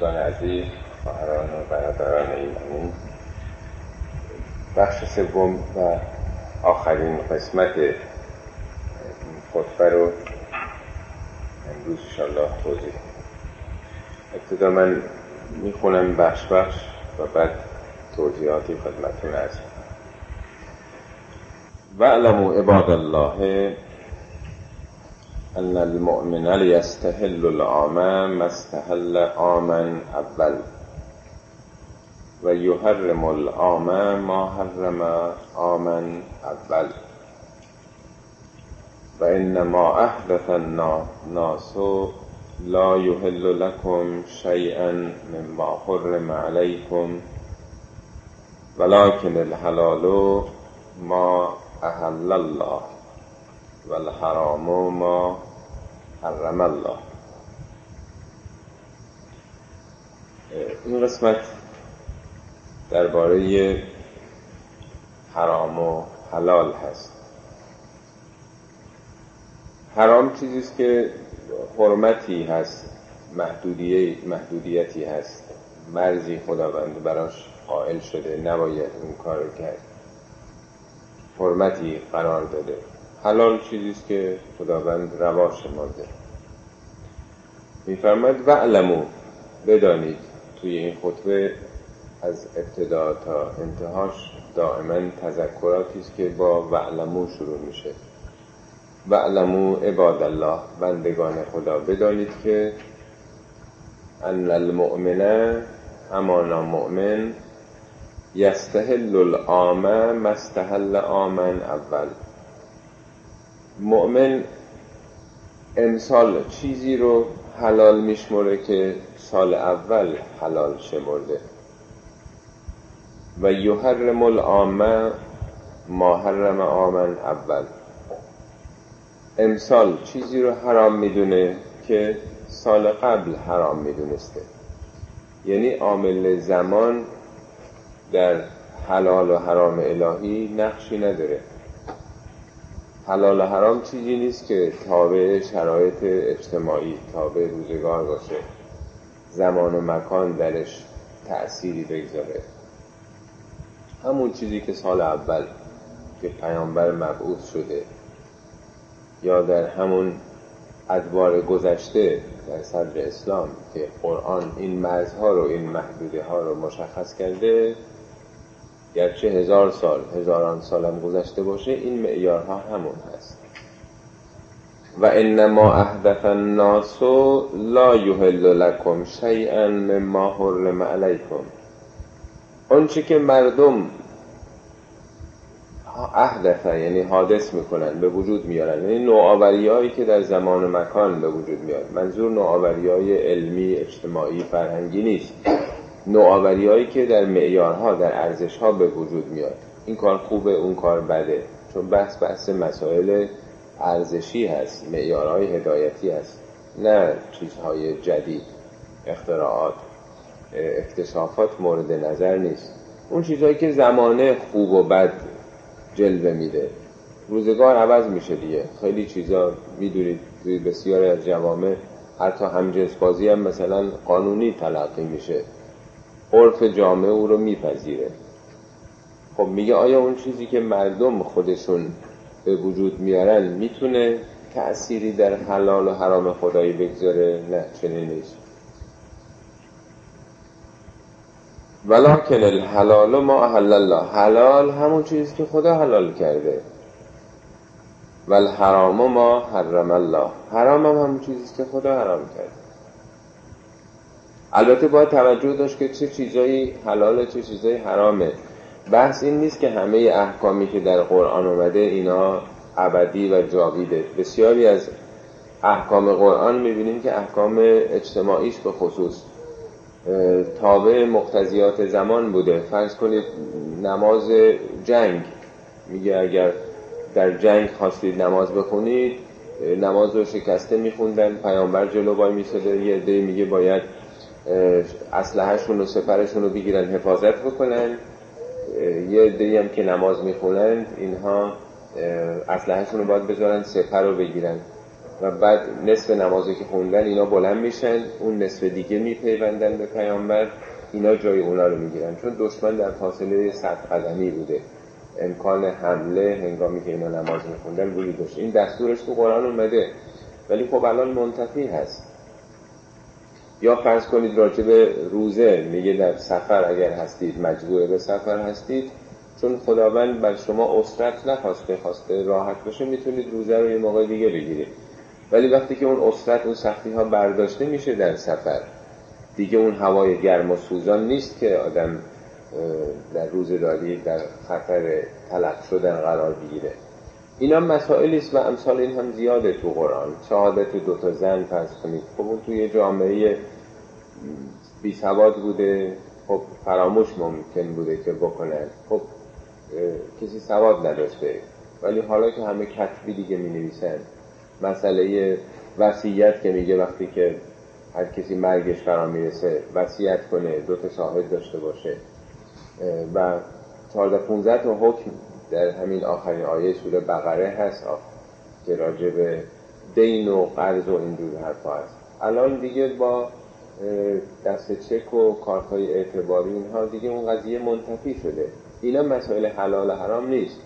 دوستان عزیز خواهران و برادران ایمانی بخش سوم و آخرین قسمت این خطبه رو امروز انشاءالله توضیح ابتدا من می‌خونم بخش بخش و بعد توضیحاتی خدمتون از واعلموا عباد الله أن المؤمن ليستهل العمام ما استهل عاما أول ويحرم العمام ما حرم عاما أول وإنما أحدث الناس لا يهل لكم شيئا مما حرم عليكم ولكن الحلال ما أهل الله. والحرام ما حرم الله. این قسمت درباره حرام و حلال هست. حرام چیزی است که حرمتی هست محدودیتی هست. مرزی خداوند براش قائل شده نباید اون کار کرد. حرمتی قرار داده. حلال چیزی است که خداوند روا شمرده. میفرماید وعلمو بدانید توی این خطبه از ابتدا تا انتهاش دائما تذکراتی است که با وعلمو شروع میشه. وعلمو عباد الله بندگان خدا. بدانید که ان المؤمنه امانا مؤمن یستهل العام مستهل آمن اول. مؤمن امسال چیزی رو حلال میشمره که سال اول حلال شمرده. و یحرم العام ما حرم آمن اول. امسال چیزی رو حرام می‌دونه که سال قبل حرام می‌دونسته. یعنی عامل زمان در حلال و حرام الهی نقشی نداره. حلال و حرام چیزی نیست که تابع شرایط اجتماعی تابع روزگار باشه. زمان و مکان درش تأثیری بگذاره. همون چیزی که سال اول که پیامبر مبعوث شده یا در همون ادوار گذشته در صدر اسلام که قرآن این مرزها رو این محدوده ها رو مشخص کرده گرچه هزار سال هزاران سالم گذشته باشه این معیارها همون هست. و انما احدث الناس لا یحل لكم شیئا مما حرم علیکم. آنچه که مردم احدثه یعنی حادث می‌کنن به وجود میارن. یعنی نوآوری هایی که در زمان و مکان به وجود میاد. منظور نوآوری های علمی اجتماعی فرهنگی نیست. نوآوری هایی که در معیارها در ارزش ها به وجود میاد. این کار خوبه اون کار بده. چون بحث بحث مسائل ارزشی هست معیارهای هدایتی هست نه چیزهای جدید اختراعات اکتشافات مورد نظر نیست. اون چیزهایی که زمانه خوب و بد جلوه میده. روزگار عوض میشه دیگه. خیلی چیزا می‌دونید توی بسیاری از جوامع حتی همجنس بازی هم مثلا قانونی تلقی میشه. عرف جامعه او رو میپذیره. خب میگه آیا اون چیزی که مردم خودشون به وجود میارن می‌تونه تأثیری در حلال و حرام خدایی بگذاره؟ نه چنین نیست. ولکن الحلال ما احل الله. حلال همون چیزی که خدا حلال کرده. و الحرام ما حرم الله. حرام هم همون چیزی که خدا حرام کرده. البته باید توجه داشت که چه چیزایی حلاله چه چیزایی حرامه. بحث این نیست که همه احکامی که در قرآن اومده اینا ابدی و جاویده. بسیاری از احکام قرآن می‌بینیم که احکام اجتماعیش به خصوص تابع مقتضیات زمان بوده. فرض کنید نماز جنگ. میگه اگر در جنگ خواستید نماز بخونید نماز رو شکسته میخوندن پیامبر جلو بای میسده یه عده میگه باید اسلحهشون و سپرشون رو بگیرن حفاظت بکنن. یه عده هم که نماز می‌خونند اینها اسلحهشون رو باید بذارن سپر رو بگیرن. و بعد نصف نمازی که خوندن اینا بلند میشن اون نصف دیگه میپیوندن به پیامبر اینا جای اونا رو می‌گیرن. چون دشمن در فاصله صد قدمی بوده. امکان حمله هنگامی که اینا نماز میخوندن وجود داشت. این دستورش تو قرآن اومده. ولی خب الان منتفی هست. یا فرض کنید راجع به روزه میگه در سفر اگر هستید مجبور به سفر هستید چون خداوند بر شما اسرت نخواسته خواسته راحت باشه می‌تونید روزه رو یه موقع دیگه بگیرید. ولی وقتی که اون اسرت اون سختی ها برداشته میشه در سفر دیگه اون هوای گرم و سوزان نیست که آدم در روزداری در خطر تلق شدن قرار بگیره. اینا مسائلی است و امثال این هم زیاده تو قرآن. شهادت دو تا زن فرض کنید. خب اون توی جامعه بی سواد بوده. خب فراموش ممکن بوده که بکنن خب کسی سواد نداشته. ولی حالا که همه کتبی دیگه می نویسن مسئله وصیت که میگه وقتی که هر کسی مرگش فرا می‌رسه وصیت کنه دو تا شاهد داشته باشه. و 14 15 تا حکم در همین آخرین آیه سوره بقره هست که راجع به دین و قرض و اینجور حرفا هست. الان دیگه با دست چک و کارهای اعتباری اینها دیگه اون قضیه منتفی شده. اینا مسائل حلال حرام نیست.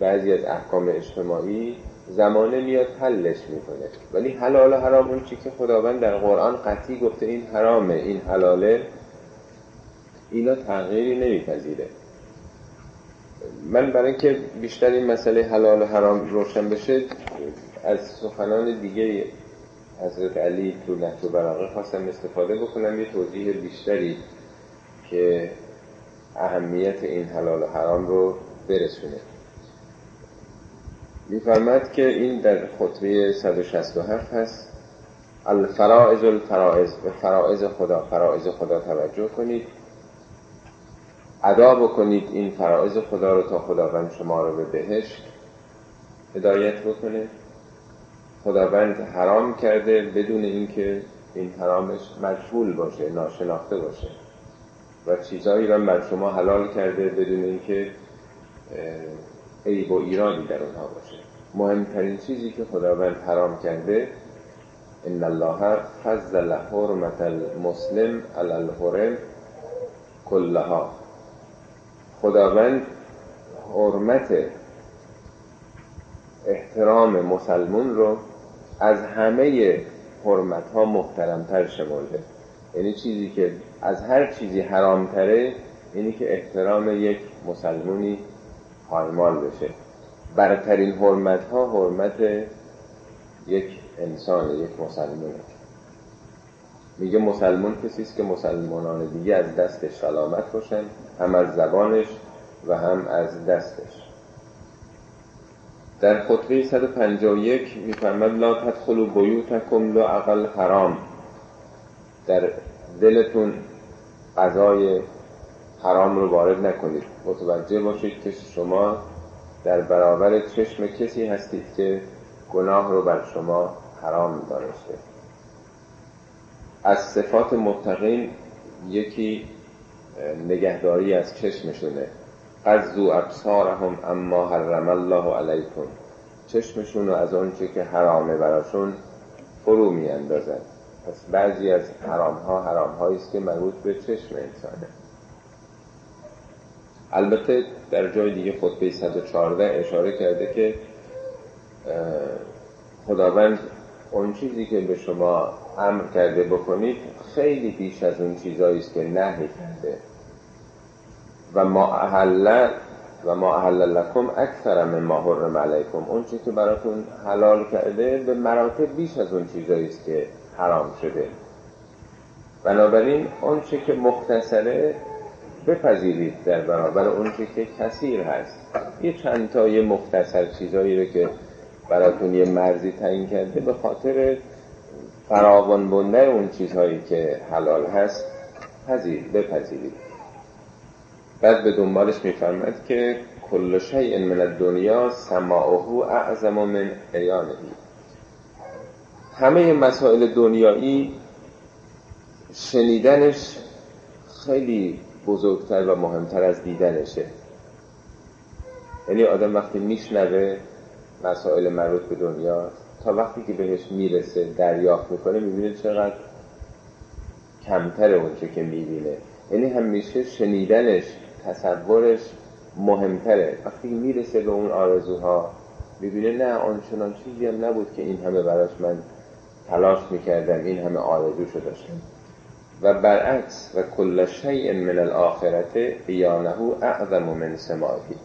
بعضی از احکام اجتماعی زمانه میاد حلش می‌کنه. ولی حلال حرام اون چی که خداوند در قرآن قطعی گفته این حرامه این حلاله اینا تغییری نمیپذیره. من برای اینکه بیشتر این مسئله حلال و حرام روشن بشه از سخنان دیگه حضرت علی تو نهج براغه خواستم استفاده بکنم یه توضیح بیشتری که اهمیت این حلال و حرام رو برسونه. میفرمد که این در خطبه 167 هست الفرائض الفرائض به فرائض خدا فرائض خدا توجه کنید. ادا بکنید این فرائض خدا رو تا خداوند شما رو به بهشت. هدایت بکنه. خداوند حرام کرده بدون اینکه این حرامش مجهول باشه ناشناخته باشه. و چیزهایی را بر شما حلال کرده بدون اینکه عیب و ایرانی در اونها باشه. مهمترین چیزی که خداوند حرام کرده ان الله فضل حرمت المسلم علی الحرم کلها. خداوند حرمت احترام مسلمون رو از همه حرمت ها محترمتر شمرده. یعنی چیزی که از هر چیزی حرامتره اینی که احترام یک مسلمونی پایمال بشه. برترین حرمت ها حرمت یک انسان یک مسلمونه. میگه مسلمون کسی است که مسلمانان دیگه از دستش سلامت باشن. هم از زبانش و هم از دستش. در خطبه 151 میفرمد لا تدخلوا بیوتکم لا اقل حرام در دلتون غذای حرام رو وارد نکنید. متوجه باشید که شما در برابر چشم کسی هستید که گناه رو بر شما حرام دانسته. از صفات متقین یکی نگهداری از چشمشونه. قضو ابصارهم اما حرم الله علیکم. چشمشون رو از آنچه که حرامه براشون فرو می اندازن پس بعضی از حرام ها حرام است که مربوط به چشم انسانه. البته در جای دیگه خطبه 114 اشاره کرده که خداوند اون چیزی که به شما امر کرده بکنید خیلی بیش از اون چیزایی است که نهی کرده. و ما احل و ما احل لکم اکثر من ما حرم علیکم. اون چیزی که براتون حلال کرده به مراتب بیش از اون چیزایی است که حرام شده. بنابراین اون چی که مختصره بپذیرید در برابر اون که کثیر هست. یه چند تا یه مختصر چیزایی رو که براتون یه مرزی تعیین کرده به خاطر فراوان بنده اون چیزهایی که حلال هست پذیر بپذیرید. بعد به دنبالش میفرمد که کل شیء من الدنیا سماعه اعظم من عیانه. همه مسائل دنیایی شنیدنش خیلی بزرگتر و مهمتر از دیدنشه. یعنی آدم وقتی میشنوه مسائل مربوط به دنیا تا وقتی که بهش می‌رسه دریافت می‌کنه می‌بینه چقدر کمتر اونچه که می‌بینه. یعنی همیشه شنیدنش تصورش مهمتره. وقتی می‌رسه به اون آرزوها می‌بینه نه آنچنان چیزی هم نبود که این همه براش من تلاش می‌کردم این همه آرزو داشتم. و برعکس و کل شیء من الاخرت بیانه اعظم من سماعی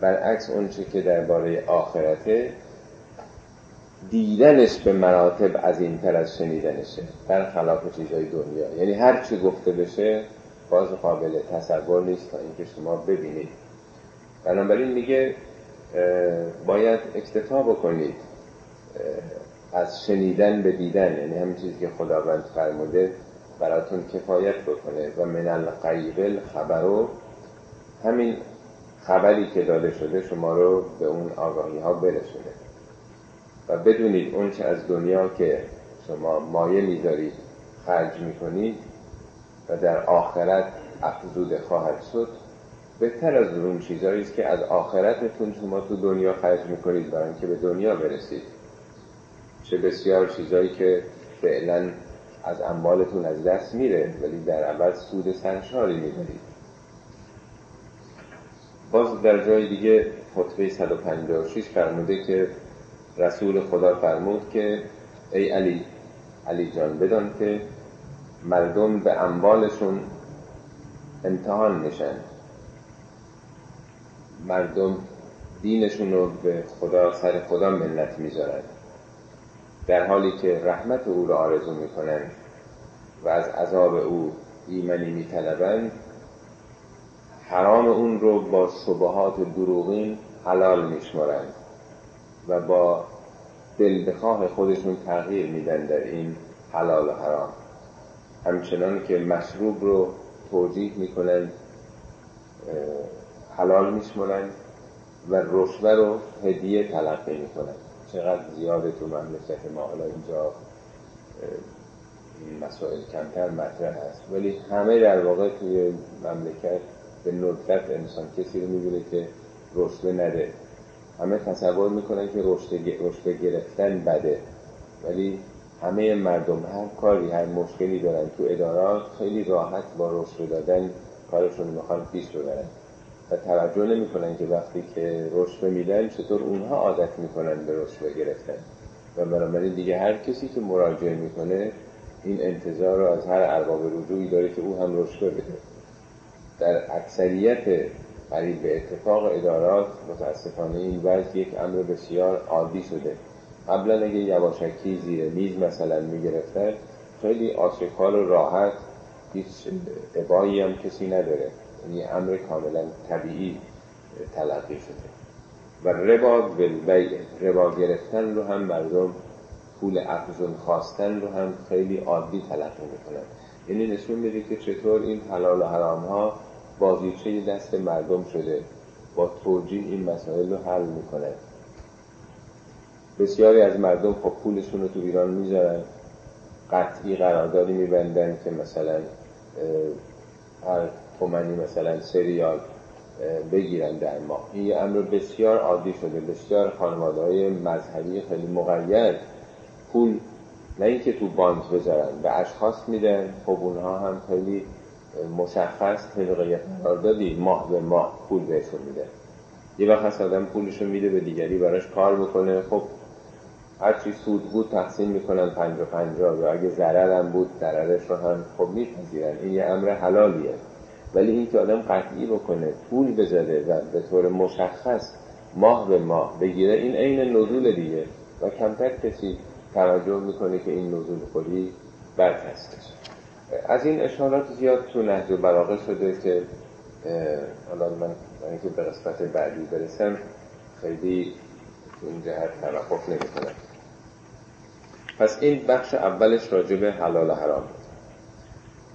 برعکس اونچه که درباره آخرته دیدنش به مراتب از این تر از شنیدنشه. برخلاف چیزهای دنیا. یعنی هر چی گفته بشه باز قابل تصور نیست تا اینکه شما ببینید. بنابراین میگه باید اکتفا بکنید از شنیدن به دیدن یعنی همین چیزی که خداوند فرموده براتون کفایت بکنه. و من القیبل خبرو همین خبری که داده شده شما رو به اون آگاهی ها برسونه. و بدونید اون چه از دنیا که شما مایه می‌ذارید خرج می‌کنید و در آخرت افزوده خواهد شد. بهتر از اون چیزهایی است که از آخرتتون شما تو دنیا خرج می‌کنید برای اینکه به دنیا برسید. چه بسیار چیزهایی که فعلا از اموالتون از دست میره ولی در عوض سود سرشاری میدارید. باز در جای دیگه خطبه 156 فرموده که رسول خدا فرمود که ای علی علی جان بدان که مردم به اموالشون امتحان میشن. مردم دینشون رو به خدا سر خدا منت می‌ذارن. در حالی که رحمت او را آرزو می‌کنن و از عذاب او ایمنی میطلبند حرام اون رو با شبهات دروغین حلال میشمارند و با دل بخواه خودشون تغییر میدن در این حلال و حرام. همچنان که مشروب رو توجیه می‌کنن حلال میشمارن و رشوه رو هدیه تلقی می‌کنن. چقدر زیاده تو مملکت ما حالا اینجا این مسائل کمتر مطرح هست. ولی همه در واقع توی مملکت به ندرت انسان کسی رو می‌بینه که رشوه نده. همه تصور می‌کنن که رشوه گرفتن بده. ولی همه مردم هر کاری هر مشکلی دارن تو ادارات خیلی راحت با رشوه دادن کارشون می‌خوان پیش ببرن. و توجه نمی‌کنن که وقتی که رشوه میدن چطور اونها عادت می‌کنن به رشوه گرفتن. و بنابراین دیگه هر کسی که مراجعه می‌کنه این انتظار رو از هر ارباب رجوعی داره که او هم رشوه بده. در اکثریت قریب به اتفاق ادارات متاسفانه این وضع یک امر بسیار عادی شده. قبلا اگه یواشکی زیر میز مثلا می‌گرفتن خیلی آشکار و راحت هیچ عبایی هم کسی نداره. یعنی امر کاملا طبیعی تلقی شده. و ربا بالبیع ربا گرفتن رو هم مردم پول افزون خواستن رو هم خیلی عادی تلقی می‌کنن. یعنی نشون میده که چطور این حلال و حرام ها بازیچه دست مردم شده. با توجیه این مسائل رو حل می‌کنه. بسیاری از مردم خب پولشون رو تو ایران می‌ذارن. قطعی قراردادی میبندن که مثلا هر تومنی مثلا سریال بگیرن در ما این امر بسیار عادی شده. بسیار خانواده های مذهبی خیلی مقید پول نه اینکه تو بانک بذارن به اشخاص میدن. خب اونها هم خیلی مشخص طبقه قراردادی ماه به ماه پول بهشون میده. یه وقت هست آدم پولشو میده به دیگری براش کار بکنه خب هرچی سود بود تقسیم می‌کنن پنجا پنجا یا اگه ضرر هم بود ضررش رو هم خب میپذیرن. این یه امر حلالیه. ولی این که آدم قطعی بکنه پول بذاره و به طور مشخص ماه به ماه بگیره این عین نزول دیگه. و کمتر کسی توجه می‌کنه که این نزول خوری بد هستش از این اشارات زیاد تو نهج و براغه شده که حالا من اینکه به قسمت بعدی برسم خیلی این جهت توقف نمی کنم پس این بخش اولش راجع به حلال و حرام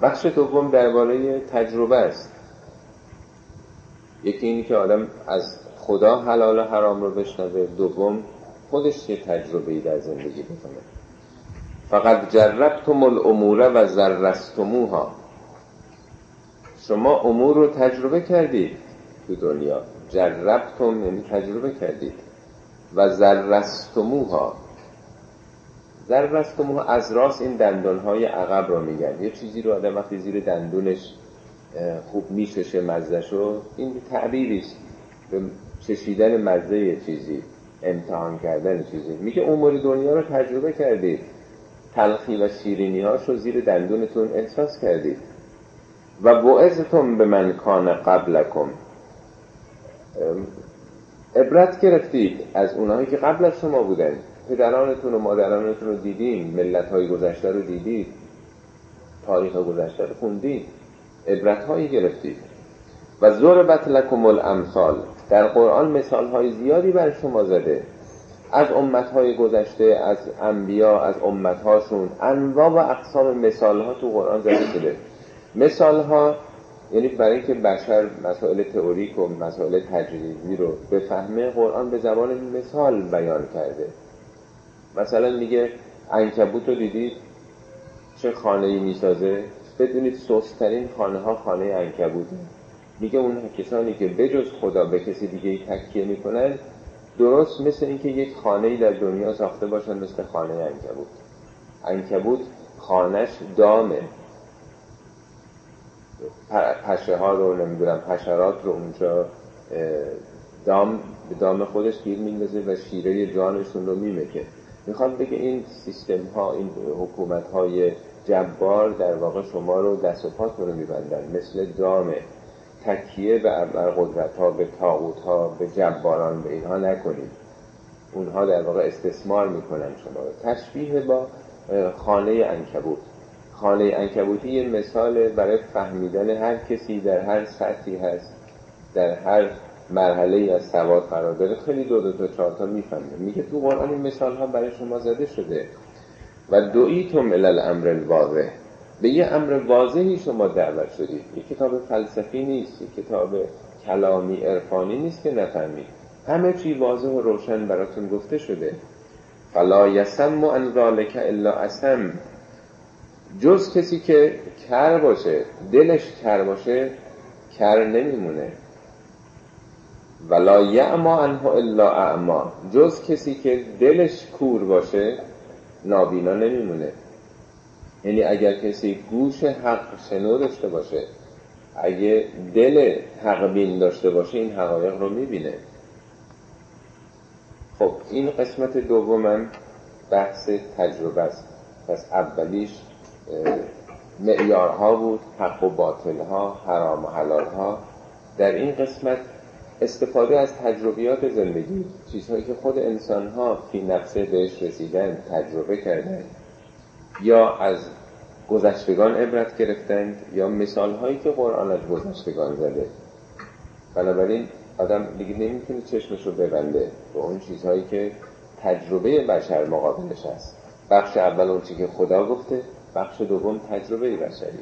بخش دوم درباره تجربه است. یکی اینی که آدم از خدا حلال و حرام رو بشنوه دوم خودش یه تجربه ای در زندگی بکنه. فقط جربتم الامور و زرستموها شما امور رو تجربه کردید تو دنیا. جربتم یعنی تجربه کردید. و زرستموها ضربستم از راست این دندانهای عقب رو میگن یه چیزی رو آدم وقتی زیر دندونش خوب میششه مزدشو این تعبیریست به چشیدن مزه چیزی امتحان کردن چیزی. میگه امور دنیا رو تجربه کردید تلخی و شیرینی هاش رو زیر دندونتون احساس کردید و بعضتون به من کان قبلکم. عبرت گرفتید از اونهایی که قبل از شما بودن. پدرانتون و مادرانتون رو دیدین ملت های گذشته رو دیدید تاریخ گذشته رو خوندید عبرت هایی گرفتید و ضربت لکم الامثال در قرآن مثال های زیادی بر شما زده. از امت های گذشته از انبیا از امت هاشون انواع و اقسام مثال ها تو قرآن زده شده. مثال ها یعنی برای اینکه بشر مسائل تئوریک و مسائل تجریبی رو بفهمه قرآن به زبان مثال بیان کرده. مثلا میگه انکبوت رو دیدید چه خانه ای می‌سازه؟ بدونید سوسترین خانه ها خانه انکبوت میگه اون کسانی که بجز خدا به کسی دیگه تکیه می‌کنن درست مثل اینکه یک خانه ای در دنیا ساخته باشن مثل خانه انکبوت. انکبوت خانش دامه. پشه ها رو نمی‌دونم حشرات رو اونجا دام به دام خودش گیر میندازه و شیره جانشون رو میمکه. می‌خواد بگه این سیستم ها این حکومت های جبار در واقع شما رو دست و پاتون رو میبندن. مثل دامه تکیه به بر قدرت ها به تاغوت ها به جباران به اینها نکنید. اونها در واقع استثمار می‌کنن شما رو. تشبیه با خانه انکبوت خانه انکبوتی یه مثال برای فهمیدن هر کسی در هر سطحی هست در هر مرحله از سواد قرار داره خیلی دو دو تا چهار تا می‌فهمه. میگه تو قرآن این مثال ها برای شما زده شده. و دویتم الالامر الواضح. به یه امر واضحی شما دعوت شدید یه کتاب فلسفی نیست یه کتاب کلامی عرفانی نیست که نفهمید همه چی واضح و روشن براتون گفته شده. فلا یسم ان ذالک الا اسم. جز کسی که کر باشه دلش کر باشه کر نمیمونه. ولا یعما انه الا اعما. جز کسی که دلش کور باشه نابینا نمیمونه. یعنی اگر کسی گوش حق شنو داشته باشه اگه دل حق بین داشته باشه این حقایق رو می‌بینه. خب این قسمت دومم بحث تجربه است. پس اولیش معیارها بود حق و باطلها حرام و حلالها. در این قسمت استفاده از تجربیات زندگی چیزهایی که خود انسانها فی نفسه بهش رسیدن تجربه کردن یا از گذشتگان عبرت گرفتند یا مثال هایی که قرآن از گذشتگان زده. بنابراین آدم دیگه نمی‌تونه چشمش رو ببنده به اون چیزهایی که تجربه بشر مقابلش هست. بخش اول اون چی که خدا گفته بخش دوم تجربه بشری.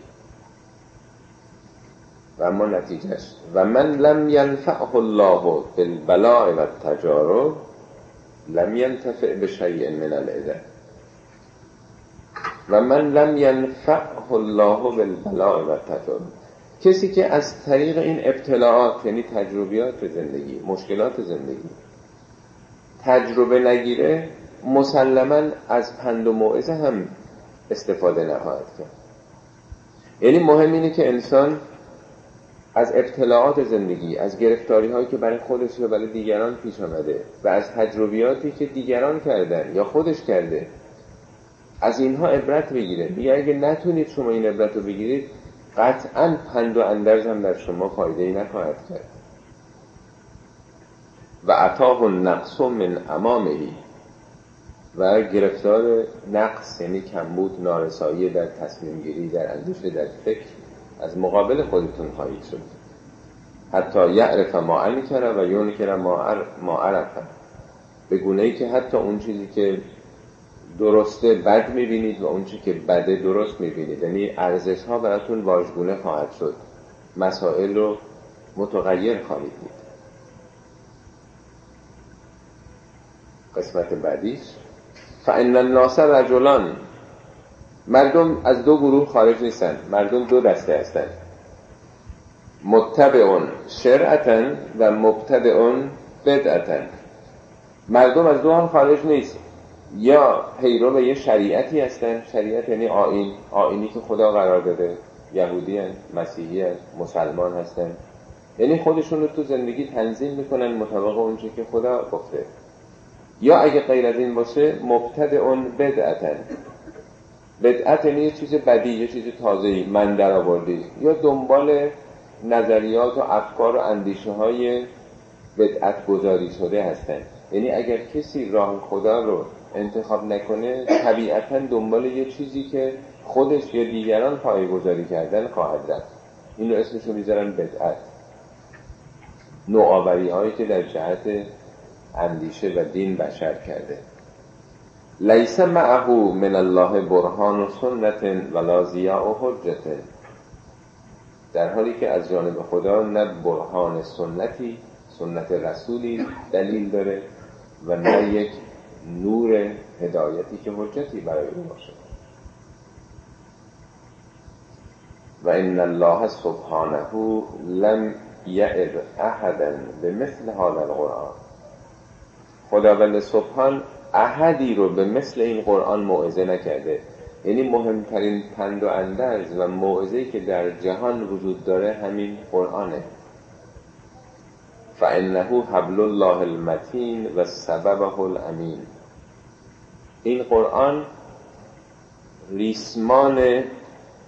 و اما نتیجهش و من لم ینفعه الله بالبلاء و التجارب لم ینتفع به شیء من العذر و من لم ینفعه الله بالبلاء و التجارب. کسی که از طریق این ابتلاعات یعنی تجربیات زندگی مشکلات زندگی تجربه نگیره مسلما از پند و موعظه هم استفاده نخواهد کرد. یعنی مهم اینه که انسان از ابتلاعات زندگی از گرفتاری هایی که برای خودش یا برای دیگران پیش آمده و از تجربیاتی که دیگران کردن یا خودش کرده از اینها عبرت بگیره. میگه اگه نتونید شما این عبرت رو بگیرید قطعا پند و اندرز هم در شما فایده ای نخواهد کرد. و عطاه نقص من امامهی. و گرفتار نقص یعنی کمبود نارسایی در تصمیم گیری در اندیشه در فکر. از مقابل خودتون خواهید شد. حتی یعرف ما کرد و یون کرد ما عرفه به گونه ای که حتی اون چیزی که درسته بد می‌بینید و اون چیزی که بده درست می‌بینید. یعنی ارزش ها براتون واژگونه خواهد شد. مسائل رو متغیر خواهید دید قسمت بعدیش. فان الناس رجلان مردم از دو گروه خارج نیستن. مردم دو دسته هستن. متبعون شرعتن و مبتدعون بدعتن. مردم از دو هم خارج نیست. یا پیرو یه شریعتی هستن. شریعت یعنی آین آینی که خدا قرار داده. یهودی هن، مسیحی هن، مسلمان هستن. یعنی خودشون رو تو زندگی تنظیم می‌کنن مطابق اونچه که خدا گفته. یا اگه غیر از این باشه مبتد اون بدعتن. بدعت یعنی یه چیز بدی یه چیز تازهی من در آوردی. یا دنبال نظریات و افکار و اندیشه های بدعت گذاری شده هستن. یعنی اگر کسی راه خدا رو انتخاب نکنه طبیعتا دنبال یه چیزی که خودش یا دیگران پای گذاری کردن خواهد رفت. اینو اسمشو می‌ذارن بدعت. نوآوری هایی که در جهت اندیشه و دین بشر کرده. لیس معه من الله برهان و سنت ولا ضیاء و حجت. در حالی که از جانب خدا نه برهان سنتی سنت رسولی دلیل داره و نه یک نور هدایتی که حجتی برای او باشه. و ان الله سبحانه لم یعد احدا به مثل حال القرآن. خداوند سبحان احدی رو به مثل این قرآن موعظه نکرده. یعنی مهمترین پند و اندرز و موعظه‌ای که در جهان وجود داره همین قرآنه. فانه حبل الله المتین و سببه الامین این قرآن ریسمان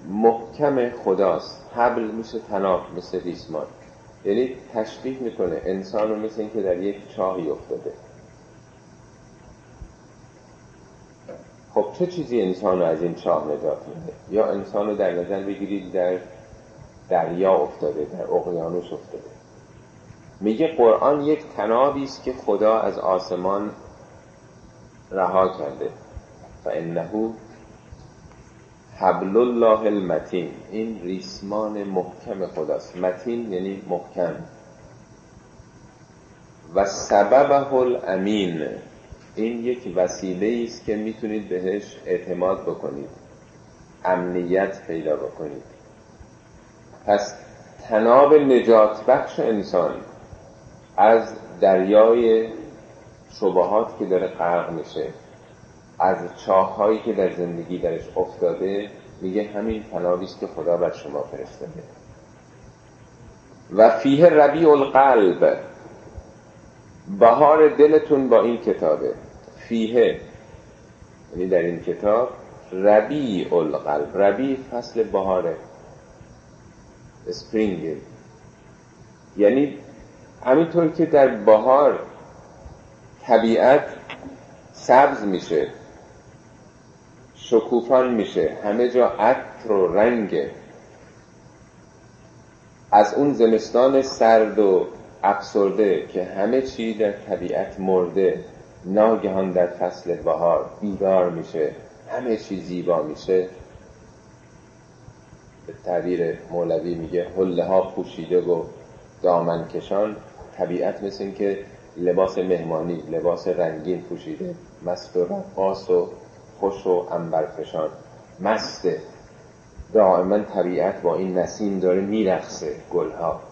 محکم خداست. حبل میشه تناب مثل ریسمان. یعنی تشبیه می‌کنه انسان رو مثل اینکه در یک چاهی افتاده. خب چه چیزی انسان رو از این چاه نجات میده؟ یا انسان رو در نظر بگیرید در دریا افتاده در اقیانوس افتاده. میگه قرآن یک تنابی است که خدا از آسمان رها کرده. و انه حبل الله المتین. این ریسمان محکم خداست. متین یعنی محکم. و سببه الامین. این یک وسیله است که می‌تونید بهش اعتماد بکنید. امنیت پیدا بکنید. پس تناب نجات بخش انسان از دریای شبهات که داره غرق میشه از چاههایی که در زندگی درش افتاده میگه همین تنابی است که خدا بر شما فرستاده. و فیه ربیع القلب. بهار دلتون با این کتابه. فیه یعنی در این کتاب ربیع القلب ربیع فصل بهاره spring. یعنی همینطور که در بهار طبیعت سبز میشه شکوفان میشه همه جا عطر و رنگ از اون زمستان سرد و افسرده که همه چی در طبیعت مرده ناگهان در فصل بهار بیدار میشه همه چی زیبا میشه. به تعبیر مولوی میگه حله ها پوشیده و دامن کشان. طبیعت مثل این که لباس مهمانی لباس رنگین پوشیده مست و رقاص و خوش و انبرفشان مسته دائما طبیعت با این نسیم داره میرخصه گلها.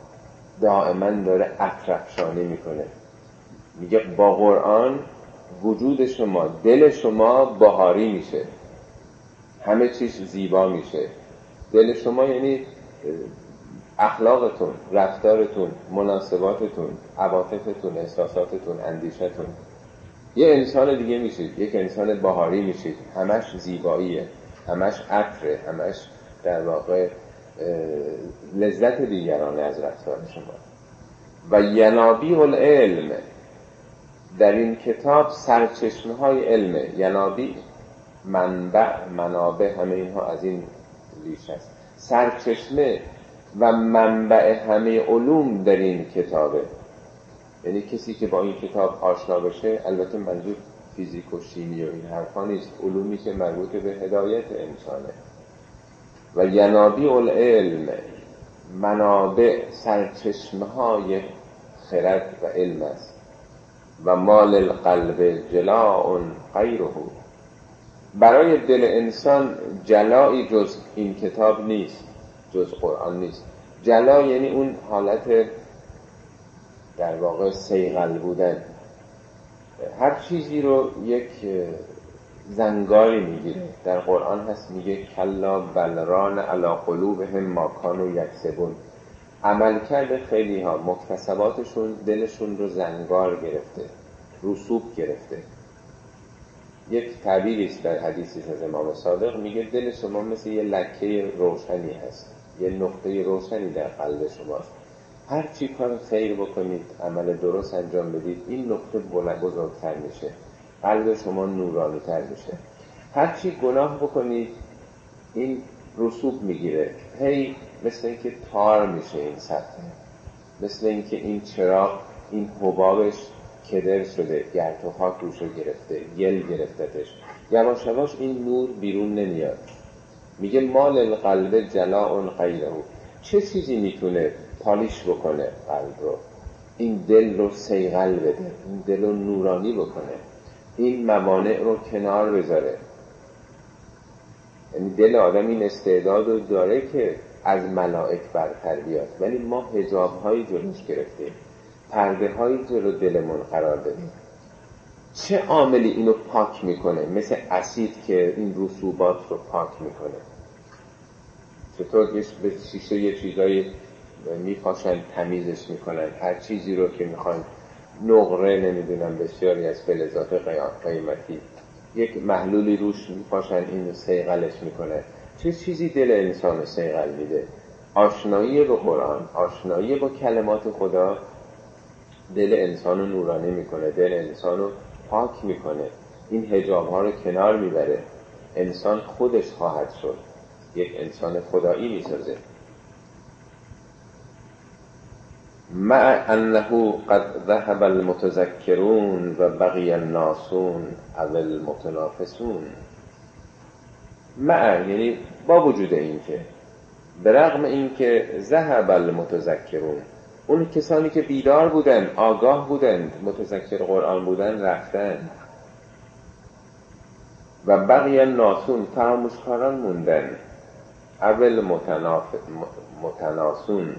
دائما داره اطرفشانی می‌کنه. میگه با قرآن وجود شما دل شما بهاری میشه. همه چیز زیبا میشه. دل شما یعنی اخلاقتون رفتارتون مناسباتتون عواطفتون احساساتتون اندیشتون یه انسان دیگه میشید یک انسان بهاری میشید. همش زیباییه همش عطره همش در واقع لذت دیگران از رفتار شما. و ینابی العلم در این کتاب سرچشمه های علمه ینابی منبع منابع همه اینها از این ریش است سرچشمه و منبع همه علوم در این کتابه. یعنی کسی که با این کتاب آشنا بشه البته منظور فیزیک و شیمی و این حرفا نیست. علومی که مربوط به هدایت انسانه. و ینابی العلم منابع سرچشمه های خرد و علم است و مال القلب جلاء غیره. برای دل انسان جلایی جز این کتاب نیست جز قرآن نیست. جلا یعنی اون حالت در واقع سیغل بودن. هر چیزی رو یک زنگاری می‌گیره. در قرآن هست میگه کلا بلران علا قلوبهم ما کانوا یکسبون. عمل کرده خیلی ها مکتسباتشون دلشون رو زنگار گرفته رسوب گرفته. یک تعبیری است در حدیثی از امام صادق میگه دل شما مثل یه لکه روشنی هست یه نقطه روشنی در قلب شماست. هر چی کار خیر بکنید عمل درست انجام بدید این نقطه بزرگتر میشه. قلب شما نورانی تر میشه. هر چی گناه بکنید این رسوب می‌گیره. هی مثل اینکه تار میشه این سطح. مثل اینکه این چراغ این حبابش کدر شده گرد و خاک روشو گرفته گل گرفتتش. یواش یواش این نور بیرون نمیاد. میگه مال القلب جلاء غیره. چه چیزی می‌تونه پالیش بکنه قلب رو؟ این دل رو سیغل بده این دل رو نورانی بکنه. این موانع رو کنار بذاره. یعنی دل آدم این استعداد رو داره که از ملائک برتر بیاد. ولی ما هجاب هایی جلوش گرفتیم. پرده هایی جلو دلمون قرار دادیم. چه عاملی اینو پاک می‌کنه؟ مثل اسید که این رسوبات رو پاک می‌کنه. چطور به شیشه یه چیزایی میپاشن تمیزش می‌کنن. هر چیزی رو که می‌خوان نقره نمی‌دونم بسیاری از فلزات قیمتی. یک محلولی روش میپاشن این سیغلش می‌کنه. چه چیزی دل انسان سیغل میده. آشنایی با قرآن آشنایی با کلمات خدا دل انسان رو نورانی می‌کنه دل انسان رو پاک می‌کنه. این هجاب ها رو کنار می‌بره. انسان خودش خواهد شد. یک انسان خدایی می‌سازه. مع انه قد ذهب المتذکرون و بقی الناسون او المتنافسون. مع یعنی با وجود اینکه به رغم اینکه ذهب المتذکرون اون کسانی که بیدار بودن آگاه بودند متذکر قرآن بودن رفتن. و بقیه ناسون فراموشکاران موندن. اول متناف... متناسون.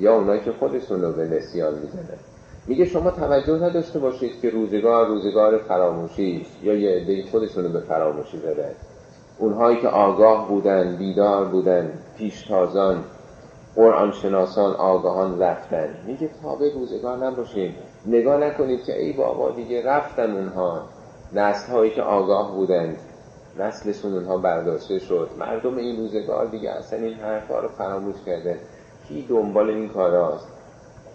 یا اونایی که خودشون رو به نسیان می‌زنن. میگه شما توجه نداشته باشید که روزگار روزگار فراموشی یا یه عده خودشون رو به فراموشی زدن. اونهایی که آگاه بودن بیدار بودن پیشتازان قرآن شناسان آگاهان رفتن. میگه تابع روزگار نباشین. نگاه نکنید که ای بابا دیگه رفتن اونها. نسل هایی که آگاه بودند نسلشون اونها برداشته شد. مردم این روزگار دیگه اصلا این حرفا رو فراموش کردن. کی دنبال این کاراست؟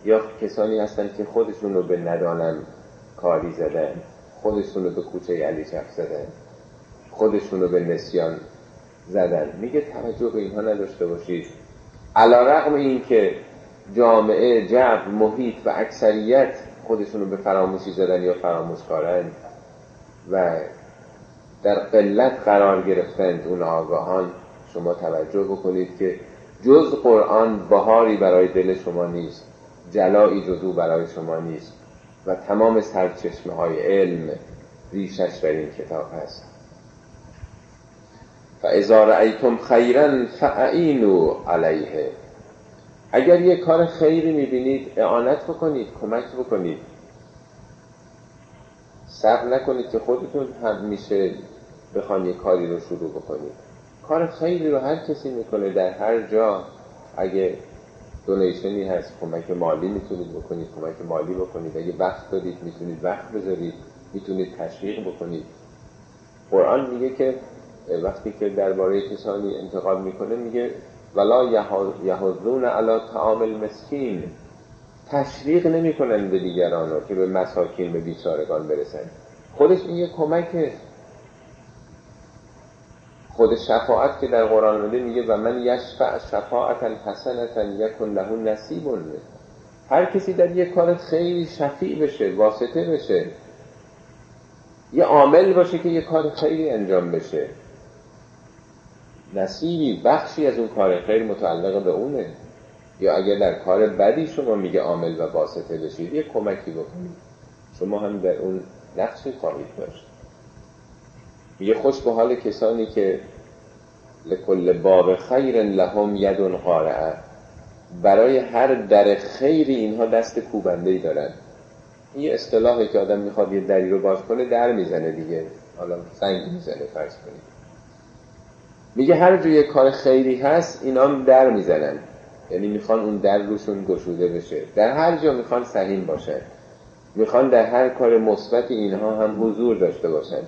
یا کسانی هستن که خودشون رو به ندانم کاری زدن خودشون رو به کوچه علی چپ زدن خودشون رو به نسیان زدن. میگه توجه به اینها نداشته باشید. علا رقم این که جامعه جب محیط و اکثریت خودشون رو به فراموشی زدن یا فراموش کارن و در قلت قرار گرفتند اون آگاهان شما توجه بکنید که جز قرآن بهاری برای دل شما نیست. جلایی جزو برای شما نیست. و تمام سرچشمه های علم ریشش در این کتاب هست. فاذا رأیتم خیرا فاعینوا علیه اگر یه کار خیری می‌بینید اعانت بکنید کمک بکنید. صبر نکنید که خودتون هم میشه بخوان یه کاری رو شروع بکنید. کار خیلی رو هر کسی می‌کنه در هر جا. اگه دونیشنی هست کمک مالی می‌تونید بکنید کمک مالی بکنید. اگه وقت دارید می‌تونید وقت بذارید می‌تونید تشویق بکنید. قرآن میگه که وقتی که درباره کسانی انتقاد می‌کنه میگه ولا یهودون علی طعام المسکین. تشویق نمی‌کنن به دیگران رو که به مساکین به بیچارگان برسن خودش این یه کمکه خود شفاعت که در قرآن آمده میگه و من یشفع شفاعتا حسنتا یکن له نصیب هر کسی در یه کار خیلی شفیع بشه واسطه بشه یه عامل باشه که یه کار خیلی انجام بشه. نصیبی بخشی از اون کار خیر متعلق به اونه. یا اگر در کار بدی شما میگه عامل و واسطه بشید یه کمکی بکنید. شما هم در اون نقشی خواهید داشت. میگه خوش به حال کسانی که لکل باب خیر لهم یدون قارعه برای هر در خیری اینها دست کوبنده ای دارن یه اصطلاحی که آدم می‌خواد یه دری رو باز کنه در می‌زنه دیگه. حالا سنگ می‌زنه فرض کنید. میگه هر جای کار خیری هست اینا در می‌زنن. یعنی می‌خوان اون در روشون گشوده بشه. در هر جا می‌خوان سهیم باشن. می‌خوان در هر کار مثبت اینها هم حضور داشته باشن.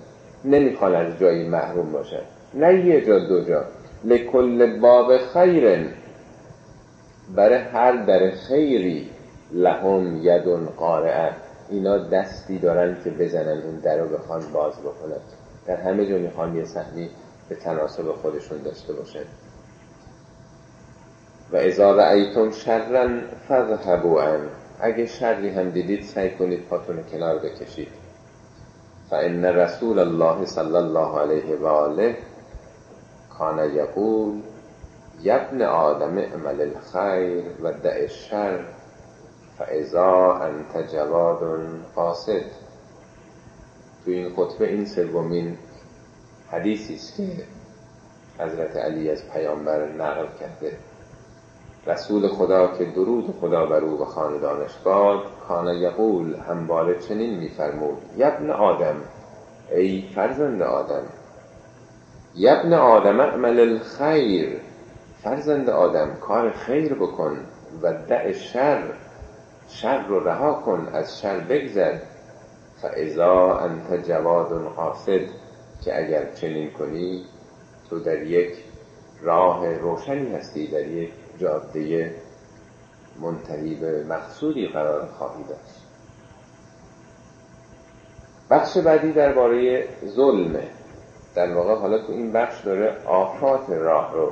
نمی‌خوان از جایی محروم باشن. نه یه جا دو جا. لکل باب خیرن. برای هر در خیری لهم یدون قارعه. اینا دستی دارن که بزنن اون در رو بخوان باز بکنن. در همه جا می‌خوان یه سهمی به تناسب خودشون داشته باشن. و ازا رأیتم شرن فذهبوا اگه شری هم دیدید سعی کنید پاتون کنار بکشید. فان رسول الله صلی الله علیه و آله کان یقول یبن آدم اعمل الخیر و دع الشر فاذا انت جواد قاصد تو این خطبه این سومین حدیثی است که حضرت علی از پیامبر نقل کرده. رسول خدا که درود خدا بر او و خاندانش باد کان یقول همواره چنین میفرمود یبن آدم ای فرزند آدم. یبن آدم اعمل الخیر فرزند آدم کار خیر بکن و دع شر شر رو رها کن از شر بگذر. فاذا انت جواد قاصد که اگر چنین کنی تو در یک راه روشنی هستی در یک جاده منتهی به مقصودی قرار خواهی داشت. بخش بعدی درباره ظلمه. در واقع حالا تو این بخش داره آفات راه رو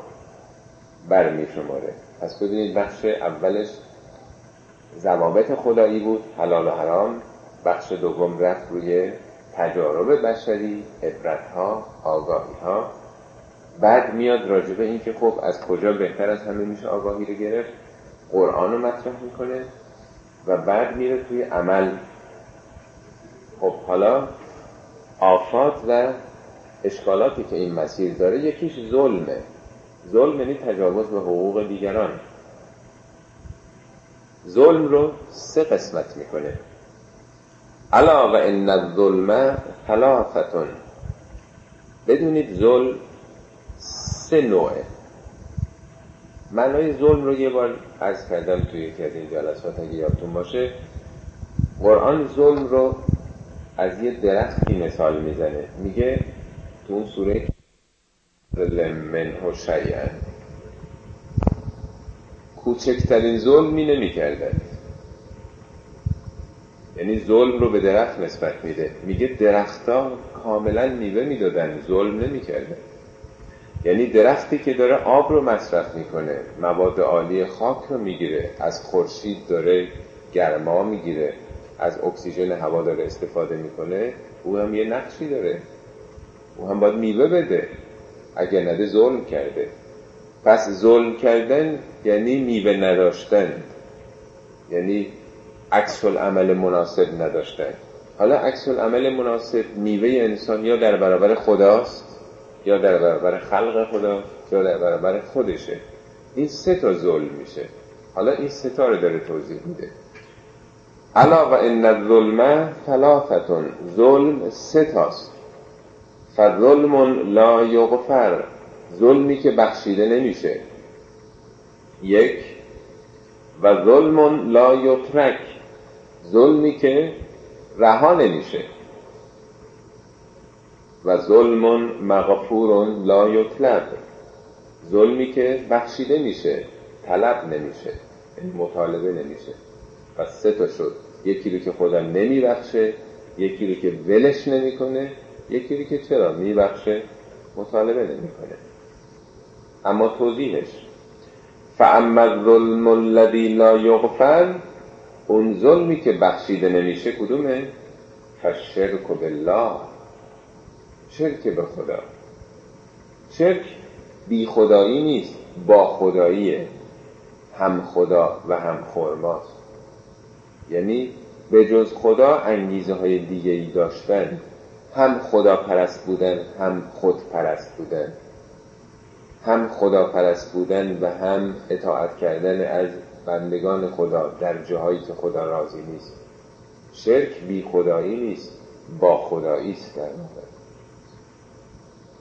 برمی شماره پس ببینید بخش اولش ضوابط خدایی بود حلال و حرام. بخش دوم رفت روی تجارب بشری عبرت ها آگاهی ها بعد میاد راجبه این که خب از کجا بهتر از همه میشه آگاهی رو گرفت قرآن رو مطرح می‌کنه و بعد میره توی عمل. خب حالا آفات و اشکالاتی که این مسیر داره یکیش ظلمه. ظلم یعنی تجاوز به حقوق دیگران. ظلم رو سه قسمت می‌کنه. الا و ان الظلم ثلاثتون بدونید ظلم سه نوعه. معنای ظلم رو یه بار از کردم توی یکی از این جلسات اگه یادتون باشه. قرآن ظلم رو از یه درختی مثال می‌زنه. میگه تو اون سوره منه شیئا. کوچکترین ظلمی نمی کردن یعنی ظلم رو به درخت نسبت میده. میگه درختها کاملا میوه می‌دادن. ظلم نمی‌کردن یعنی درختی که داره آب رو مصرف می‌کنه مواد عالی خاک رو می‌گیره از خورشید داره گرما می‌گیره از اکسیژن هوا داره استفاده می‌کنه او هم یه نقشی داره او هم باید میوه بده اگر نده ظلم کرده. پس ظلم کردن یعنی میوه نداشتن یعنی عکس عمل مناسب نداشتن. حالا عکس عمل مناسب میوه انسان یا در برابر خداست؟ یا در برابر خلق خدا یا در برابر خودشه. این سه تا ظلم میشه. حالا این سه تا رو داره توضیح میده. علا و ان الظلم ثلاثتون. ظلم سه تاست. فظلم لا یغفر. ظلمی که بخشیده نمیشه. یک و ظلم لا یترک. ظلمی که رها نمیشه. و ظلم مغفور لا یطلب. ظلمی که بخشیده میشه طلب نمیشه مطالبه نمیشه. و سه تا شد. یکی رو که خدا نمیبخشه یکی رو که ولش نمی‌کنه یکی رو که چرا میبخشه مطالبه نمی‌کنه. اما توضیحش. فاما الظلم الذی لا یغفر اون ظلمی که بخشیده نمیشه کدومه؟ فشرک بالله. شرک به خدا. شرک بی خدایی نیست با خداییه. هم خدا و هم خورماست یعنی به جز خدا انگیزه های دیگه ای داشتن هم خدا پرست بودن هم خود پرست بودن. هم خدا پرست بودن و هم اطاعت کردن از بندگان خدا در جاهایی که خدا راضی نیست. شرک بی خدایی نیست با خدایی است. در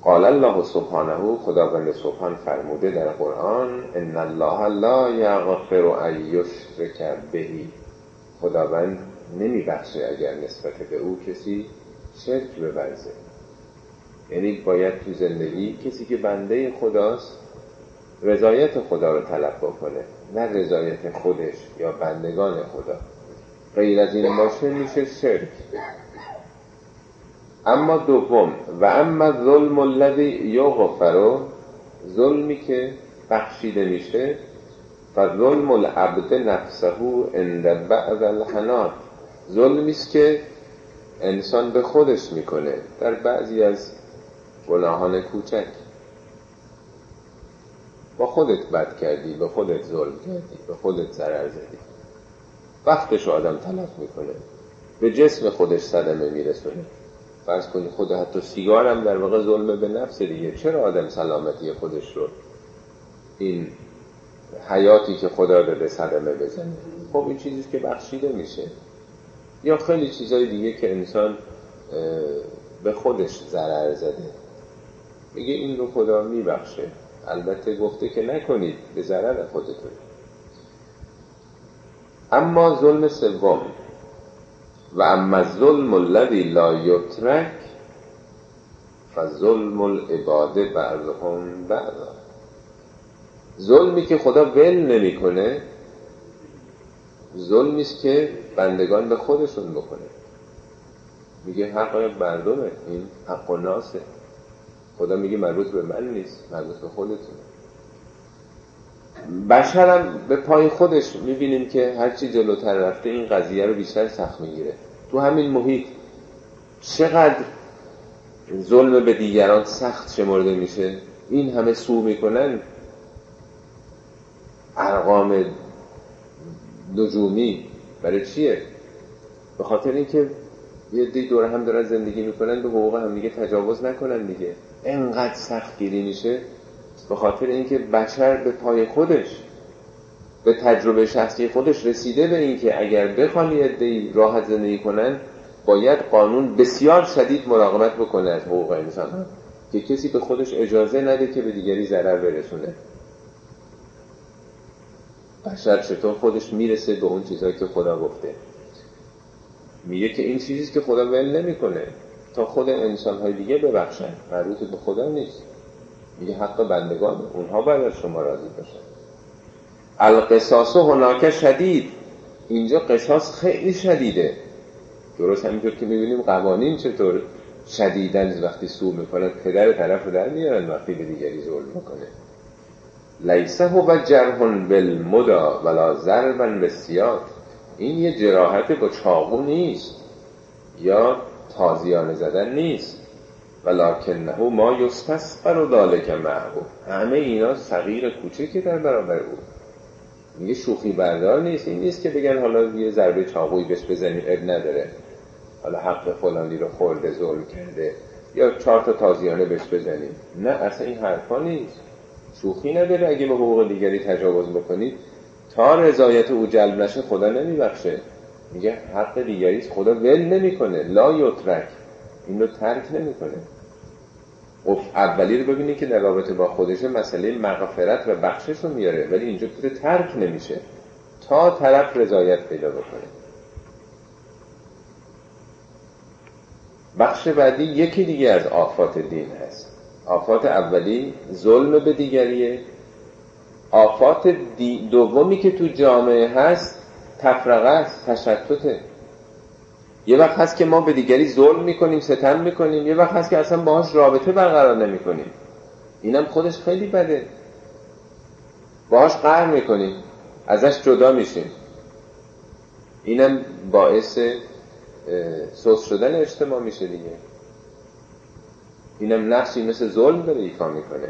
قال الله سبحانه خداوند سبحان فرموده در قرآن ان الله لا یغفر ان یشرک بهی. خداوند نمیبخشه اگر نسبت به او کسی شرک ببرزه یعنی باید تو زندگی کسی که بنده خداست رضایت خدا رو طلب بکنه نه رضایت خودش یا بندگان خدا. غیر از این باشه میشه شرک. اما دوم و اما ظلم الذی یغفر ظلمی که بخشیده میشه و ظلم العبد نفسه عند بعض الحنات ظلمی است که انسان به خودش می‌کنه در بعضی از گناهان کوچک. با خودت بد کردی به خودت ظلم کردی به خودت ضرر زدی. وقتش آدم تلف می‌کنه به جسم خودش صدمه میرسونه. فرض کنی خود حتی سیگار هم در واقع ظلمه به نفس دیگه. چرا آدم سلامتی خودش رو این حیاتی که خدا داده صدمه بزنه؟ خب این چیزی که بخشیده میشه. یا خیلی چیزای دیگه که انسان به خودش ضرر زده. میگه این رو خدا میبخشه. البته گفته که نکنید به ضرر خودتون. اما ظلم سوم. و اما ظلم الذی لا یترک ظلم العباده بعضهم بعضا. ظلمی که خدا ول نمی‌کنه ظلمی است که بندگان به خودشون بکنه. میگه حق مردمه این حق و ناسه. خدا میگه مربوط به من نیست مربوط به خودتون بشرم به پای خودش می‌بینیم که هرچی جلوتر رفته این قضیه رو بیشتر سخت می‌گیره. تو همین محیط چقدر ظلم به دیگران سخت شمرده میشه؟ این همه سو می‌کنن؟ ارقام نجومی برای چیه؟ به خاطر اینکه یه دی دور هم دارن زندگی می‌کنن به حقوق هم دیگه تجاوز نکنن دیگه. انقدر سخت گیری میشه؟ به خاطر اینکه بشر به پای خودش به تجربه شخصی خودش رسیده به اینکه اگر بخوان یه راحت زندگی کنن باید قانون بسیار شدید مراقبت بکنه از حقوق انسان که کسی به خودش اجازه نده که به دیگری ضرر برسونه. بشر چطور خودش می‌رسه به اون چیزهایی که خدا گفته؟ میگه که این چیزی که خدا ول نمی‌کنه. تا خود انسان های دیگه ببخشن مربوط به خدا نیست. میگه حق بندگان اونها باید از شما راضی باشن. القصاص هناک شدید. اینجا قصاص خیلی شدیده. درست همینطور که می‌بینیم قوانین چطور شدیدن وقتی سو می‌کنن پدر طرف رو در میارن وقتی به دیگری ظلم می‌کنه. لیسه و جرح بالمدا ولا ضربا بسیار این یه جراحت با چاقو نیست یا تازیانه زدن نیست. ولکنه ما یستسقر و دالک معهو همه اینا صغیر کوچکی در برابر او. میگه شوخی بردار نیست. این نیست که بگن حالا یه ضربه چاقویی بهش بزنیم اب نداره. حالا حق فلانی رو خورده ظلم کرده. یا چهار تا تازیانه بهش بزنیم نه اصلا این حرفا نیست. شوخی نداره. اگه به حقوق دیگری تجاوز بکنید تا رضایت او جلب نشه خدا نمیبخشه. میگه حق دیگری خدا ول نمی‌کنه. لا یترک. این رو ترک نمی‌کنه. اولی رو ببینید که در رابطه با خودشه مسئله مغفرت و بخشش رو میاره ولی اینجا که ترک نمیشه. تا طرف رضایت پیدا بکنه. بخش بعدی یکی دیگه از آفات دین هست. آفات اولی ظلم به دیگریه. آفات دومی که تو جامعه هست تفرقه است تشتته. یه وقت هست که ما به دیگری ظلم می‌کنیم ستم می‌کنیم. یه وقت هست که اصلا باهاش رابطه برقرار نمی‌کنیم. اینم خودش خیلی بده. باهاش قهر می‌کنیم. ازش جدا میشیم. اینم باعث سوس شدن اجتماع میشه دیگه. اینم نقشی مثل ظلم داره ایفا می‌کنه.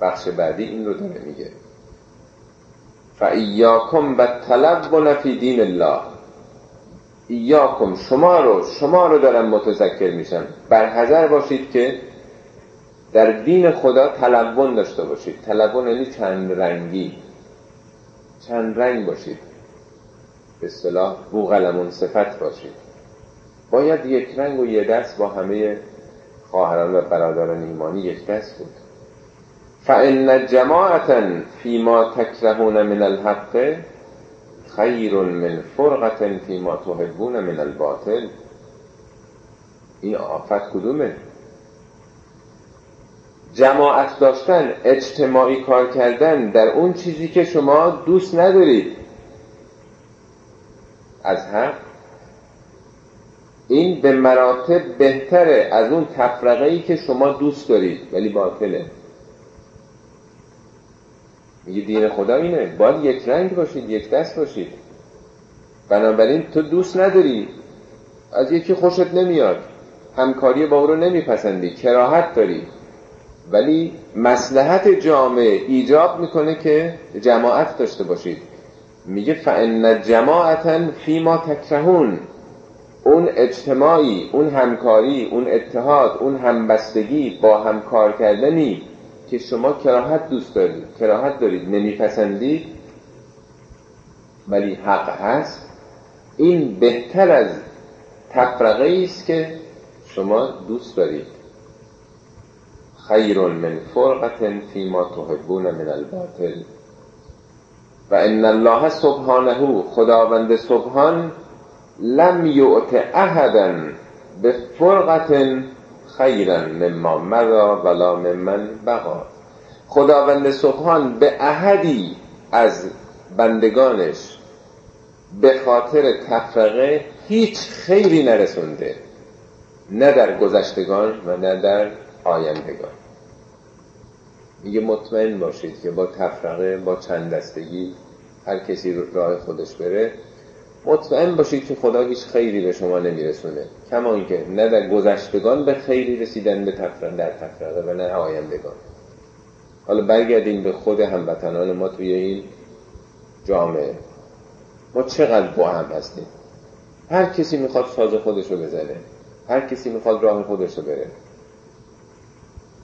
بخش بعدی این رو داره میگه. فایاکم و طلب فی دین الله ایاکم شما رو شما رو دارم متذکر میشم. بر حذر باشید که در دین خدا تلون داشته باشید. تلون یعنی چند رنگی. چند رنگ باشید. به اصطلاح بوغلمون صفت باشید. باید یک رنگ و یه دست با همه خواهران و برادران ایمانی یک دست بود. فان جماعتا فیما تکرهون من الحق خیر من فرقة فیما تحبون من الباطل. این آفت کدومه؟ جماعت داشتن اجتماعی کار کردن در اون چیزی که شما دوست ندارید. از حق؟ این به مراتب بهتره از اون تفرقه ای که شما دوست دارید ولی باطله. میگه دین خدا اینه. باید یک رنگ باشید یک دست باشید. بنابراین تو دوست نداری. از یکی خوشت نمیاد. همکاری با او رو نمیپسندی. کراهت داری. ولی مسلحت جامعه ایجاب می‌کنه که جماعت داشته باشید. میگه فان جماعتا فیما تکرهون اون اجتماعی اون همکاری اون اتحاد اون همبستگی با همکار کردنی. که شما کراهت دوست دارید کراهت دارید نمیپسندید ولی حق هست. این بهتر از تفرقه است که شما دوست دارید. خیر من فرقة فيما تحبون من الباطل. و ان الله سبحانه خداوند سبحان لم یعت احدا به فرقة خیرا مما مضا ولا ممن بقا خداوند سبحان به احدی از بندگانش به خاطر تفرقه هیچ خیری نرسونده نه در گذشتگان و نه در آیندگان. میگه مطمئن باشید که با تفرقه با چند دستگی هر کسی راه خودش بره. مطمئن باشید که خدا هیچ خیری به شما نمیرسونه. کما اینکه نه در گذشتگان به خیری رسیدن به تفرقه در تفرقه و نه آیندگان. حالا برگردیم به خود هموطنان ما توی این جامعه. ما چقدر با هم هستیم؟ هر کسی می‌خواد ساز خودش رو بزنه. هر کسی می‌خواد راه خودش رو بره.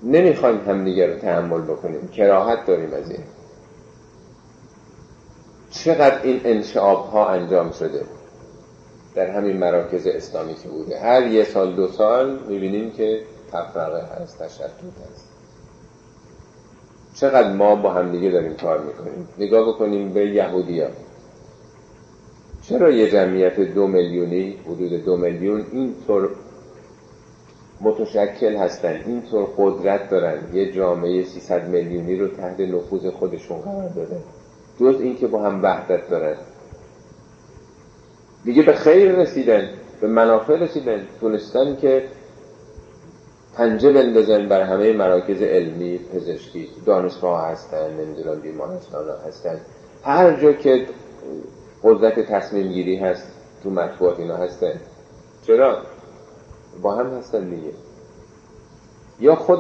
نمی‌خوایم همدیگه رو تحمل بکنیم. کراهت داریم از این. چقدر این انشعاب ها انجام شده در همین مراکز اسلامی که بوده. هر یه سال دو سال می‌بینیم که تفرقه هست تشتت هست. چقدر ما با همدیگه داریم کار می‌کنیم؟ نگاه بکنیم به یهودی ها. چرا یه جمعیت دو میلیونی حدود دو میلیون اینطور متشکل هستن اینطور قدرت دارن؟ یه جامعه 300 میلیونی رو تحت نفوذ خودشون قرار داده جز اینکه با هم وحدت دارن دیگه به خیر رسیدن به منافع رسیدن تونستن که پنجه بندازن بر همه مراکز علمی پزشکی دانشگاه هستن نمی‌دونم بیمارستان هستن. هر جا که قدرت تصمیم گیری هست تو مطبوعات اینا هستن. چرا؟ با هم هستن دیگه. یا خود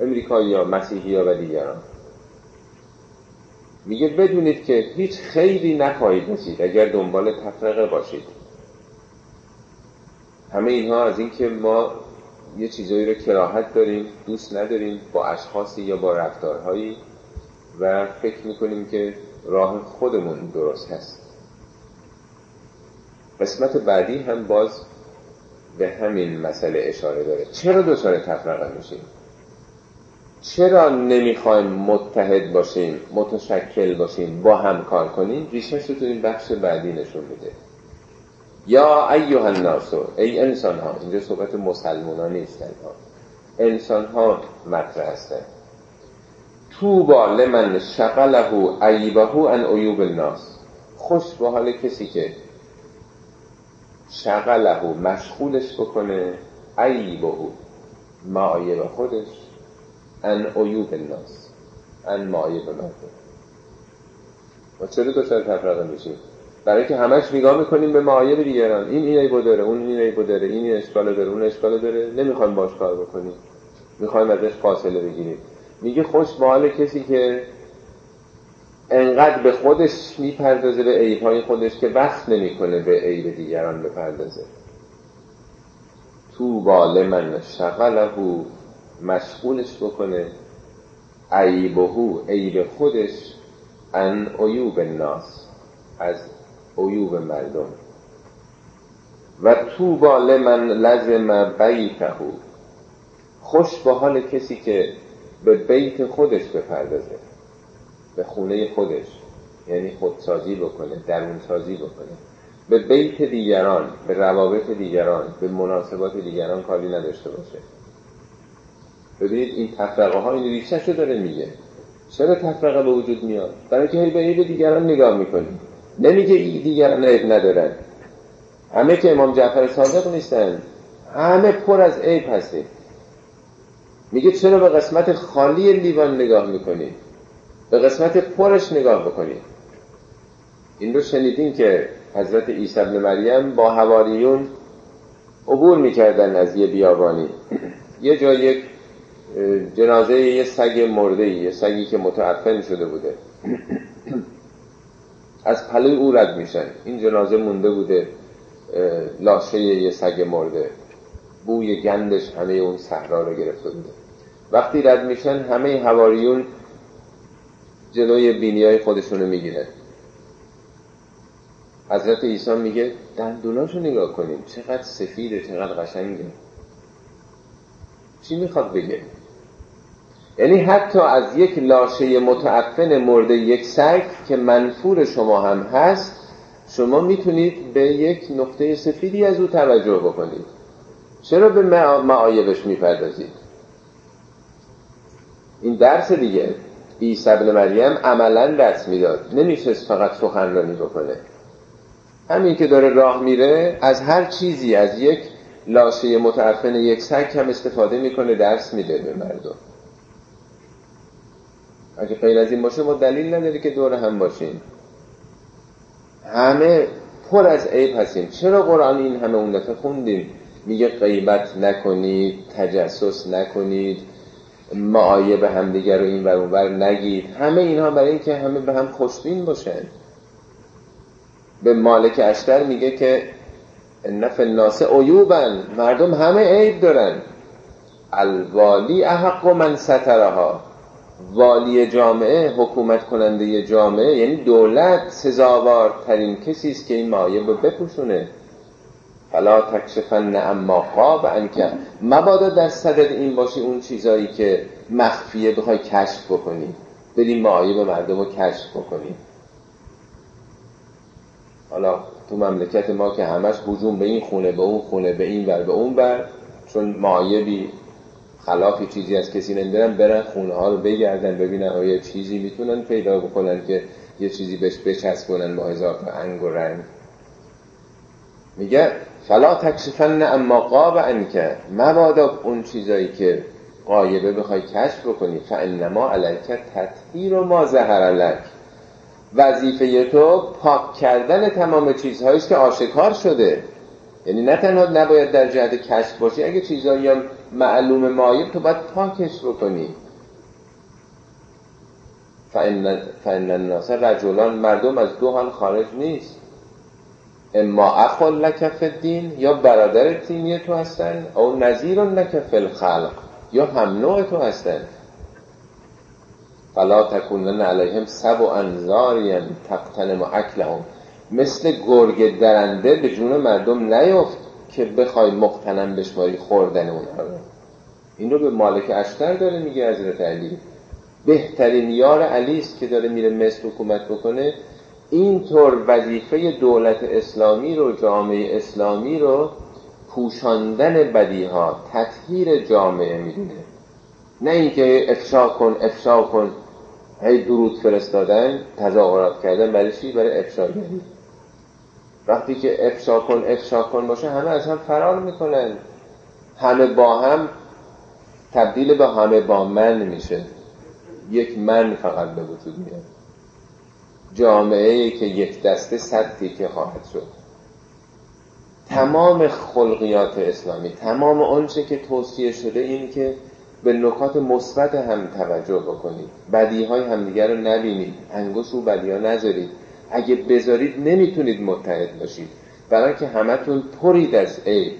امریکایی یا مسیحی یا و دیگران میگه بدونید که هیچ خیلی نخواهید رسید. اگر دنبال تفرقه باشید. همه اینها از اینکه ما یه چیزایی رو کراهت داریم دوست نداریم با اشخاصی یا با رفتارهایی و فکر می‌کنیم که راه خودمون درست هست. قسمت بعدی هم باز به همین مسئله اشاره داره. چرا دچار تفرقه میشیم؟ چرا نمی‌خوایم متحد باشیم متشکل باشیم با هم کار کنیم ریشش رو تو این بخش بعدی نشون میده. یا ایوه الناس ای انسان ها اینجا صحبت مسلمان نیست ها انسان ها مطرح هستن. توبا لمن شغله عیبه ان عیوب الناس. خوش به حال کسی که شغله مشغولش بکنه عیبه معایب خودش. ان عیوب الناس ان معایب مردم. و چرا دچار تفرقه میشیم؟ برای که همش نگاه می‌کنیم به معایب دیگران. این این عیبو داره اون این عیبو داره این اشکال داره اون اشکال داره. نمی‌خوایم باش کار بکنیم. می‌خوایم ازش فاصله بگیریم. میگه خوش به حال کسی که انقدر به خودش می‌پردازه به عیبهای خودش که وقت نمی‌کنه به عیب دیگران بپردازه. تو باله من شغله مشغولش بکنه. عیبهو عیب خودش ان عیوب الناس از عیوب مردم. و تو باله من لزم بیتهو خوش به حال کسی که به بیت خودش بپردازه به خونه خودش یعنی خودسازی بکنه درون سازی بکنه. به بیت دیگران به روابط دیگران به مناسبات دیگران کاری نداشته باشه. ببینید این تفرقه ها این ریشش داره میگه. چرا تفرقه به وجود میاد؟ برای که به عیب دیگران نگاه می‌کنیم. نمیگه دیگران عیب ندارن. همه که امام جعفر صادق نیستن. همه پر از عیب هستیم میگه چرا به قسمت خالی لیوان نگاه می‌کنید؟ به قسمت پرش نگاه بکنید. این رو شنیدین که حضرت عیسی ابن مریم با حواریون عبور می‌کردن از یه بیابانی. یه جا یک جنازه یه سگ مرده یه سگی که متعفن شده بوده. از پلوی او رد میشن. این جنازه مونده بوده لاشه یه سگ مرده. بوی گندش همه اون صحرا رو گرفته بوده. وقتی رد میشن همه هواریون جلوی بینی های خودشونو می‌گیرن. حضرت عیسی میگه دندوناشو نگاه کنیم چقدر سفیده چقدر قشنگه. چی می‌خواد بگه؟ یعنی حتی از یک لاشه متعفن مرده یک سگ که منفور شما هم هست شما می‌تونید به یک نقطه سفیدی از او توجه بکنید. چرا به معایبش می‌پردازید؟ این درس دیگه عیسی ابن مریم عملا درس می‌داد. نمیشست فقط سخنرانی بکنه. همین که داره راه میره از هر چیزی از یک لاشه متعفن یک سگ هم استفاده می‌کنه درس میده به مردم. اگه غیر از این باشه ما دلیل نداره که دور هم باشیم. همه پر از عیب هستیم. چرا قرآن این همه اون دفعه خوندیم؟ میگه غیبت نکنید تجسس نکنید معایب همدیگر رو این ور اونور نگید. همه اینها برای اینکه همه به هم خوشبین باشن. به مالک اشتر میگه که نف الناس عیوبن مردم همه عیب دارن. الوالی احق من سترها والی جامعه حکومت کننده جامعه یعنی دولت سزاوارترین کسی است که این معایب رو بپوشونه. فلا تکشفن اما قاب انکه. مبادا در صدد این باشی اون چیزایی که مخفیه بخوای کشف بکنی. بریم معایب مردم رو کشف بکنی. حالا تو مملکت ما که همش هجوم به این خونه به اون خونه به این ور به اون بر چون معایبی خلافی چیزی از کسی نمیدارن برن خونه ها رو بگردن ببینن آیا چیزی می‌تونن پیدا بکنن که یه چیزی بهش بچسبونن با تا انگ و رنگ. میگه فلا تکشفن اما قاب انکه مبادا اون چیزایی که قایبه بخوای کشف بکنی فانما علیک تطهیر و ما زهر لک. وظیفه تو پاک کردن تمام چیزهایی که آشکار شده. یعنی نه تنها نباید در جهت کشف باشی اگه چیزهایی هم معلوم مایب تو باید پاکش بکنی. فان الناس رجلان مردم از دو حال خارج نیست. اما اخل لکف دین یا برادر تیمی تو هستن او نظیر لکف الخلق یا هم نوع تو هستن. فلا تکونن علیهم سب و انذاریم تقتنم اکلهم. مثل گرگ درنده به جون مردم نیفت که بخوای مقتنم بشماری خوردن اونها رو. این رو به مالک اشتر داره میگه حضرت علی. بهترین یار علی است که داره میره مصر حکومت بکنه. اینطور وظیفه دولت اسلامی رو جامعه اسلامی رو پوشاندن بدیها تطهیر جامعه می‌دونه. نه اینکه افشا کن افشا کن. هی درود فرستادن تظاهرات کردن برای چی؟ برای افشاگری وقتی که افشا کن افشا کن باشه همه از هم فرار می‌کنن. همه با هم تبدیل به همه با من میشه. یک من فقط به وجود میاد. جامعه ای که یک دسته صد که خواهد شد. تمام خلقیات اسلامی تمام آنچه که توصیه شده این که به نکات مثبت هم توجه بکنید. بدی های همدیگر رو نبینید. انگوش رو بدی ها نذارید. اگه بذارید نمی‌تونید متحد باشید. برای که همتون پرید از عیب.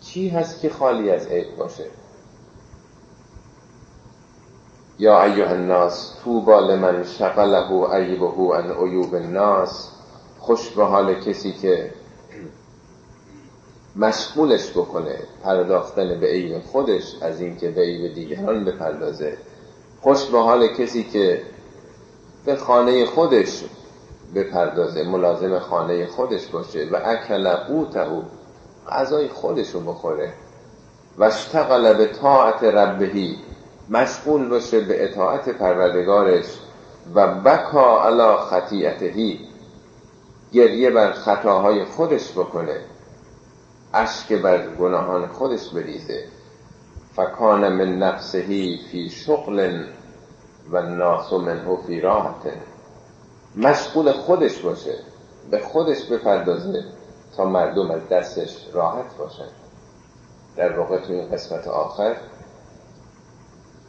چی هست که خالی از عیب باشه؟ یا ایها الناس توبا لمن شغله عیبه عن عیوب الناس. خوش به حال کسی که مشغولش بکنه پرداختن به عیب خودش از اینکه به عیب دیگران بپردازه. خوش به حال کسی که به خانه خودش بپردازه ملازم خانه خودش باشه و اکل قوته غذای خودش رو بخوره. و اشتغل به طاعت ربهی مشغول باشه به اطاعت پروردگارش و بکا علا خطیعتهی گریه بر خطاهای خودش بکنه. اشک بر گناهان خودش بریزه. فکان من نفسهی فی شغل و ناس منه فی راحت. مشغول خودش باشه به خودش بپردازه تا مردم از دستش راحت باشن. در واقع توی این قسمت آخر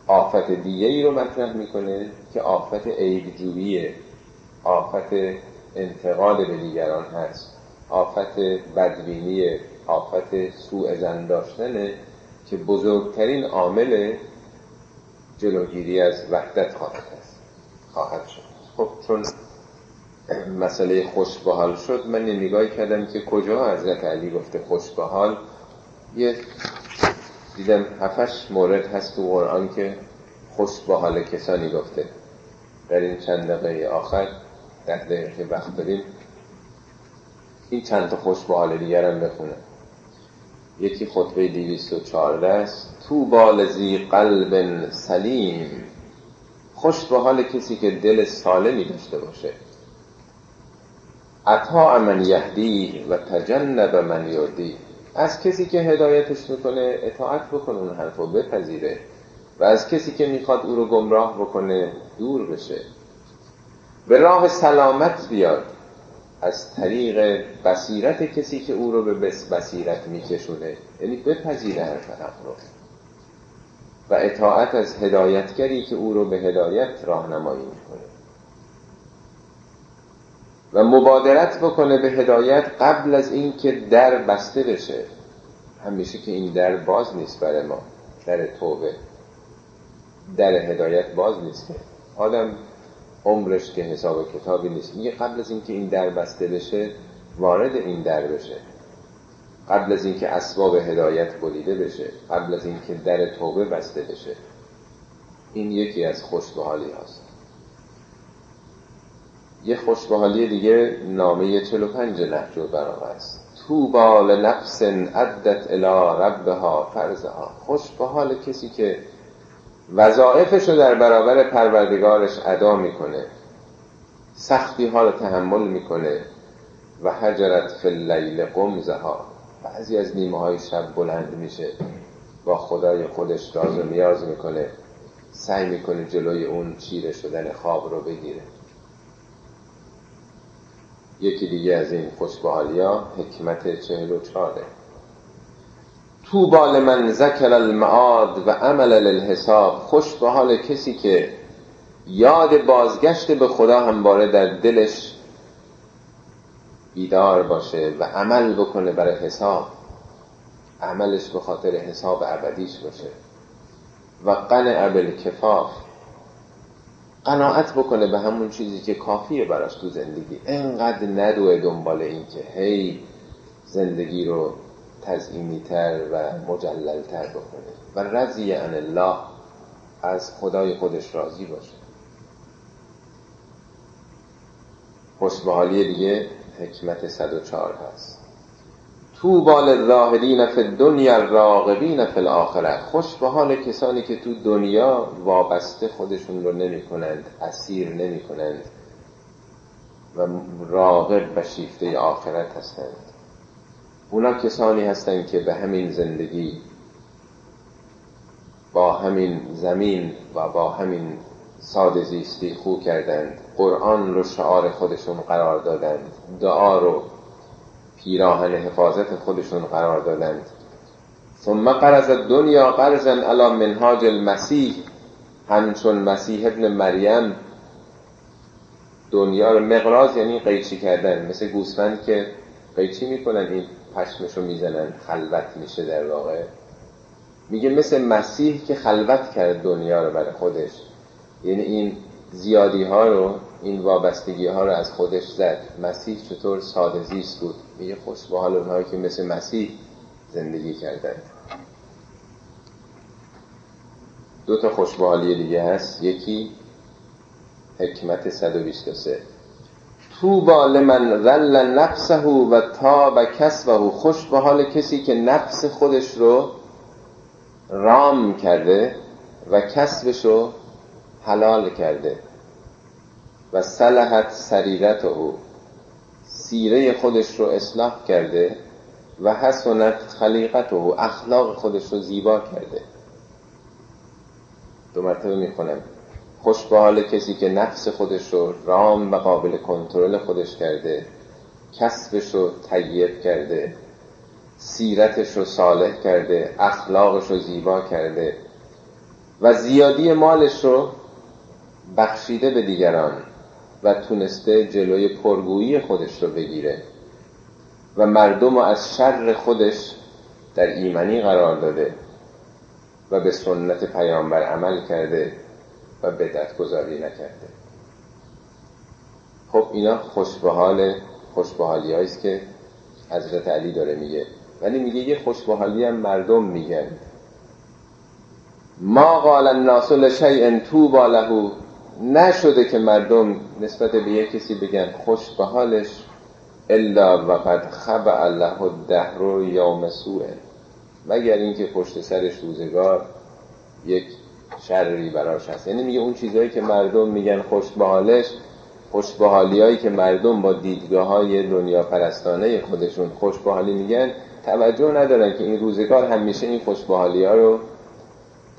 آفت دیگه ای رو مطرح می‌کنه که آفت عیبجوییه آفت انتقاد به دیگران هست آفت بدبینی آفت سوء زن داشتنه که بزرگترین عامل جلوگیری از وحدت خواهد هست خواهد شد. خب چون مسئله خوش حال شد. من یه نگاهی کردم که کجا حضرت علی گفته خوش حال یه دیدم هفتش مورد هست تو قرآن که خوش با حال کسانی گفته. در این چند دقیقه آخر ده دقیقه وقت داریم. این چند تا خوش با حال دیگر هم بخونم. یکی خطبه دیویست و چارده است. تو بالزی قلب سلیم. خوش به حال کسی که دل سالمی داشته باشه. عطا من یهدی و تجنب من یردی. از کسی که هدایتش می‌کنه اطاعت بکنه اون حرف رو بپذیره. و از کسی که می‌خواد او رو گمراه بکنه دور بشه. به راه سلامت بیاد. از طریق بصیرت کسی که او رو به بصیرت میکشونه. یعنی بپذیره حرف حق رو. و اطاعت از هدایتگری که او رو به هدایت راهنمایی می‌کنه و مبادرت بکنه به هدایت قبل از اینکه در بسته بشه. همیشه که این در باز نیست برای ما در توبه. در هدایت باز نیست. که آدم عمرش که حساب کتابی نیست. میگه قبل از اینکه این در بسته بشه وارد این در بشه. قبل از اینکه اسباب هدایت بریده بشه. قبل از اینکه در توبه بسته بشه. این یکی از خوشبحالی هست یه خوشبحالی دیگه نامه 45 نهج البلاغه است توبا لنفس عدت الى ربها فرزها خوش به حال کسی که وظایفش رو در برابر پروردگارش ادا می‌کنه سختی ها رو تحمل می‌کنه و حجرت فی اللیل قمزها. بعضی از نیمه های شب بلند میشه با خدای خودش راز و نیاز می‌کنه سعی می‌کنه جلوی اون چیره شدن خواب رو بگیره. یکی دیگه از این خوشبحالی ها حکمت چهل و چاره تو بال من ذکر المعاد و عمل للحساب خوش به حال کسی که یاد بازگشت به خدا همواره در دلش بیدار باشه و عمل بکنه برای حساب عملش به خاطر حساب ابدیش باشه. و قنع کفاف قناعت بکنه به همون چیزی که کافیه براش تو زندگی. انقدر ندوه دنبال این که هی زندگی رو تزئینی تر و مجلل تر بکنه. و رضی عن الله از خدای خودش راضی باشه. خوشبحالی دیگه حکمت 104 هست. تو بال راهدین فی دنیا راغبین فی الاخره خوش به حال کسانی که تو دنیا وابسته خودشون رو نمی کنند اسیر نمی کنند و راغب و شیفته آخرت هستند. اونا کسانی هستند که به همین زندگی با همین زمین و با همین ساده زیستی خو کردند. قرآن رو شعار خودشون قرار دادند. دعا رو پیراهن حفاظت خودشون قرار دادند. ثم قرض دنیا قرضا علی منهاج المسیح. همچون مسیح ابن مریم دنیا رو مقراض یعنی قیچی کردن. مثل گوسفند که قیچی می‌کنن این پشمشو می‌زنن خلوت میشه در واقع. میگه مثل مسیح که خلوت کرد دنیا رو برای خودش. یعنی این زیادی ها رو این وابستگی ها رو از خودش زد. مسیح چطور ساده زیست بود؟ میگه خوش به حال اونهایی که مثل مسیح زندگی کردن دو تا خوشبحالی دیگه هست. یکی حکمت 123 تو لمن ذل نفسه و تاب کسبه. خوش به حال کسی که نفس خودش رو رام کرده و کسبش رو حلال کرده. و صلحت سریرته سیره خودش رو اصلاح کرده و حسنت خلیقته اخلاق خودش رو زیبا کرده. دو مرتبه می‌خونم. خوش به حال کسی که نفس خودش رو رام و قابل کنترل خودش کرده کسبش رو طیب کرده سیرتش رو صالح کرده اخلاقش رو زیبا کرده و زیادی مالش رو بخشیده به دیگران. و تونسته جلوی پرگویی خودش رو بگیره و مردم رو از شر خودش در ایمنی قرار داده و به سنت پیامبر عمل کرده و بدعت گذاری نکرده. خب اینا خوشبحال خوشبحالی است که حضرت علی داره میگه. ولی میگه یه خوشبحالی هم مردم میگن. ما قال الناس لشیء تو له. نشده که مردم نسبت به یه کسی بگن خوش به حالش الا وقد خبع الله الدهر یوم سوء. مگر اینکه پشت سرش روزگار یک شرری براش هست. یعنی میگه اون چیزهایی که مردم میگن خوش به حالش خوش به که مردم با دیدگاه های دنیا پرستانه خودشون خوش به حالی میگن توجه ندارن که این روزگار همیشه این خوش به رو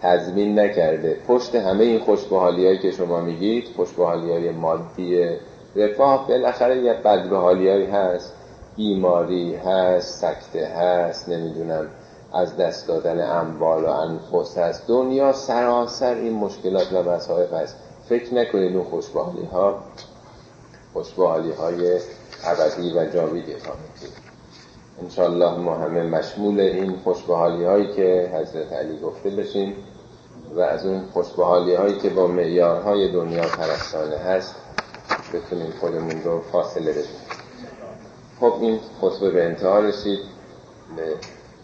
تضمین نکرده. پشت همه این خوش به هایی که شما میگید خوش به های مادی رفاه بالاخره یه بد هایی هست. بیماری هست سکته هست نمی‌دونم از دست دادن اموال و انفس هست. دنیا سراسر این مشکلات و مسائل هست. فکر نکنید اون خوشبحالی ها خوشبحالی های ابدی و جاویدی خواهید انشالله ما همه مشمول این خوشبحالی هایی که حضرت علی گفته بشیم. و از اون خوشبحالی هایی که با معیارهای دنیا پرستانه هست بتونیم خودمون رو فاصله بدیم. خب این خطبه به انتها رسید. به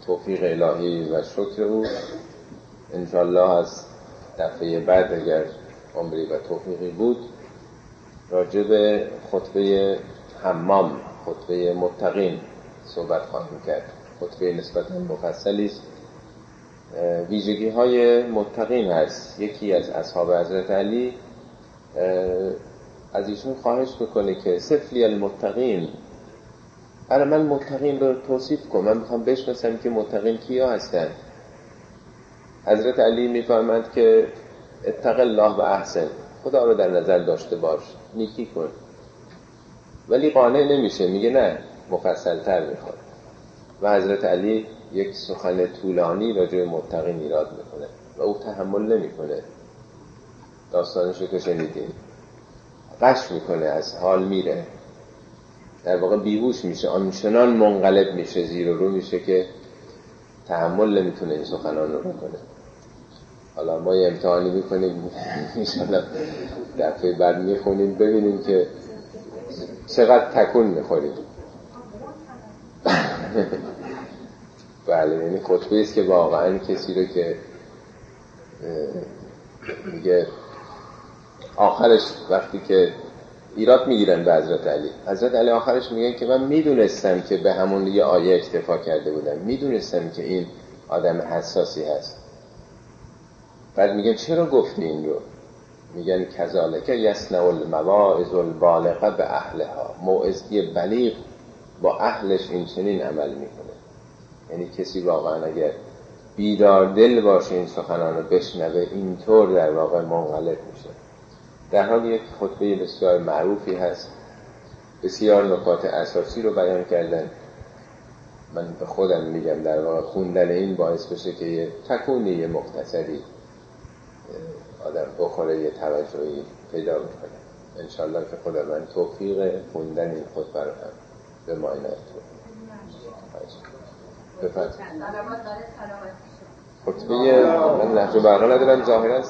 توفیق الهی و شکر او. انشالله از دفعه بعد اگر عمری و توفیقی بود راجع به خطبه حمام خطبه متقین صحبت خواهیم کرد. خطبه نسبت مفصلی است. ویژگی های متقین هست. یکی از اصحاب حضرت علی از ایشون خواهش بکنه که سفلی المتقین. برای من متقین رو توصیف کن من می‌خوام بشناسم که متقین کیا هستن. حضرت علی میفرمند که اتق الله و احسن. خدا رو در نظر داشته باش. نیکی کن. ولی قانع نمیشه. میگه نه مفصل تر می‌خواد. و حضرت علی یک سخن طولانی راجع به متقین ایراد می‌کنه و او تحمل نمی‌کنه. داستانش رو که شنیدیم قش می‌کنه از حال میره. در واقع بیهوش میشه آنچنان منقلب میشه زیر و رو میشه که تحمل نمی‌تونه این سخنان رو بکنه. حالا ما یه امتحانی می‌کنیم. میشالا دفعه بعد می‌خونیم ببینیم که چقدر تکون می‌خوریم. بله یعنی خطبه است که واقعا کسی رو که میگه آخرش وقتی که ایراد می‌گیرن به حضرت علی. حضرت علی آخرش میگن که من می‌دونستم که به همون یه آیه اکتفا کرده بودم. می‌دونستم که این آدم حساسی هست. بعد میگن چرا گفتی این رو؟ میگن کذالک یسنع المواعظ البالغه به اهلها. موعظی بلیغ با اهلش این چنین عمل می‌کنه. یعنی کسی واقعا اگر بیدار دل باشه این سخنان رو بشنوه اینطور در واقع منقلب میشه. در حال یک خطبه بسیار معروفی هست. بسیار نکات اساسی رو بیان کردن. من به خودم میگم در واقع خوندن این باعث بشه که یه تکونی یه مختصری آدم بخوره یه توجهی پیدا می‌کنه انشالله که خدا من توفیق خوندن این خطبه رو هم به ما اینایت خطبه من نحجه برقا ندارم ظاهرا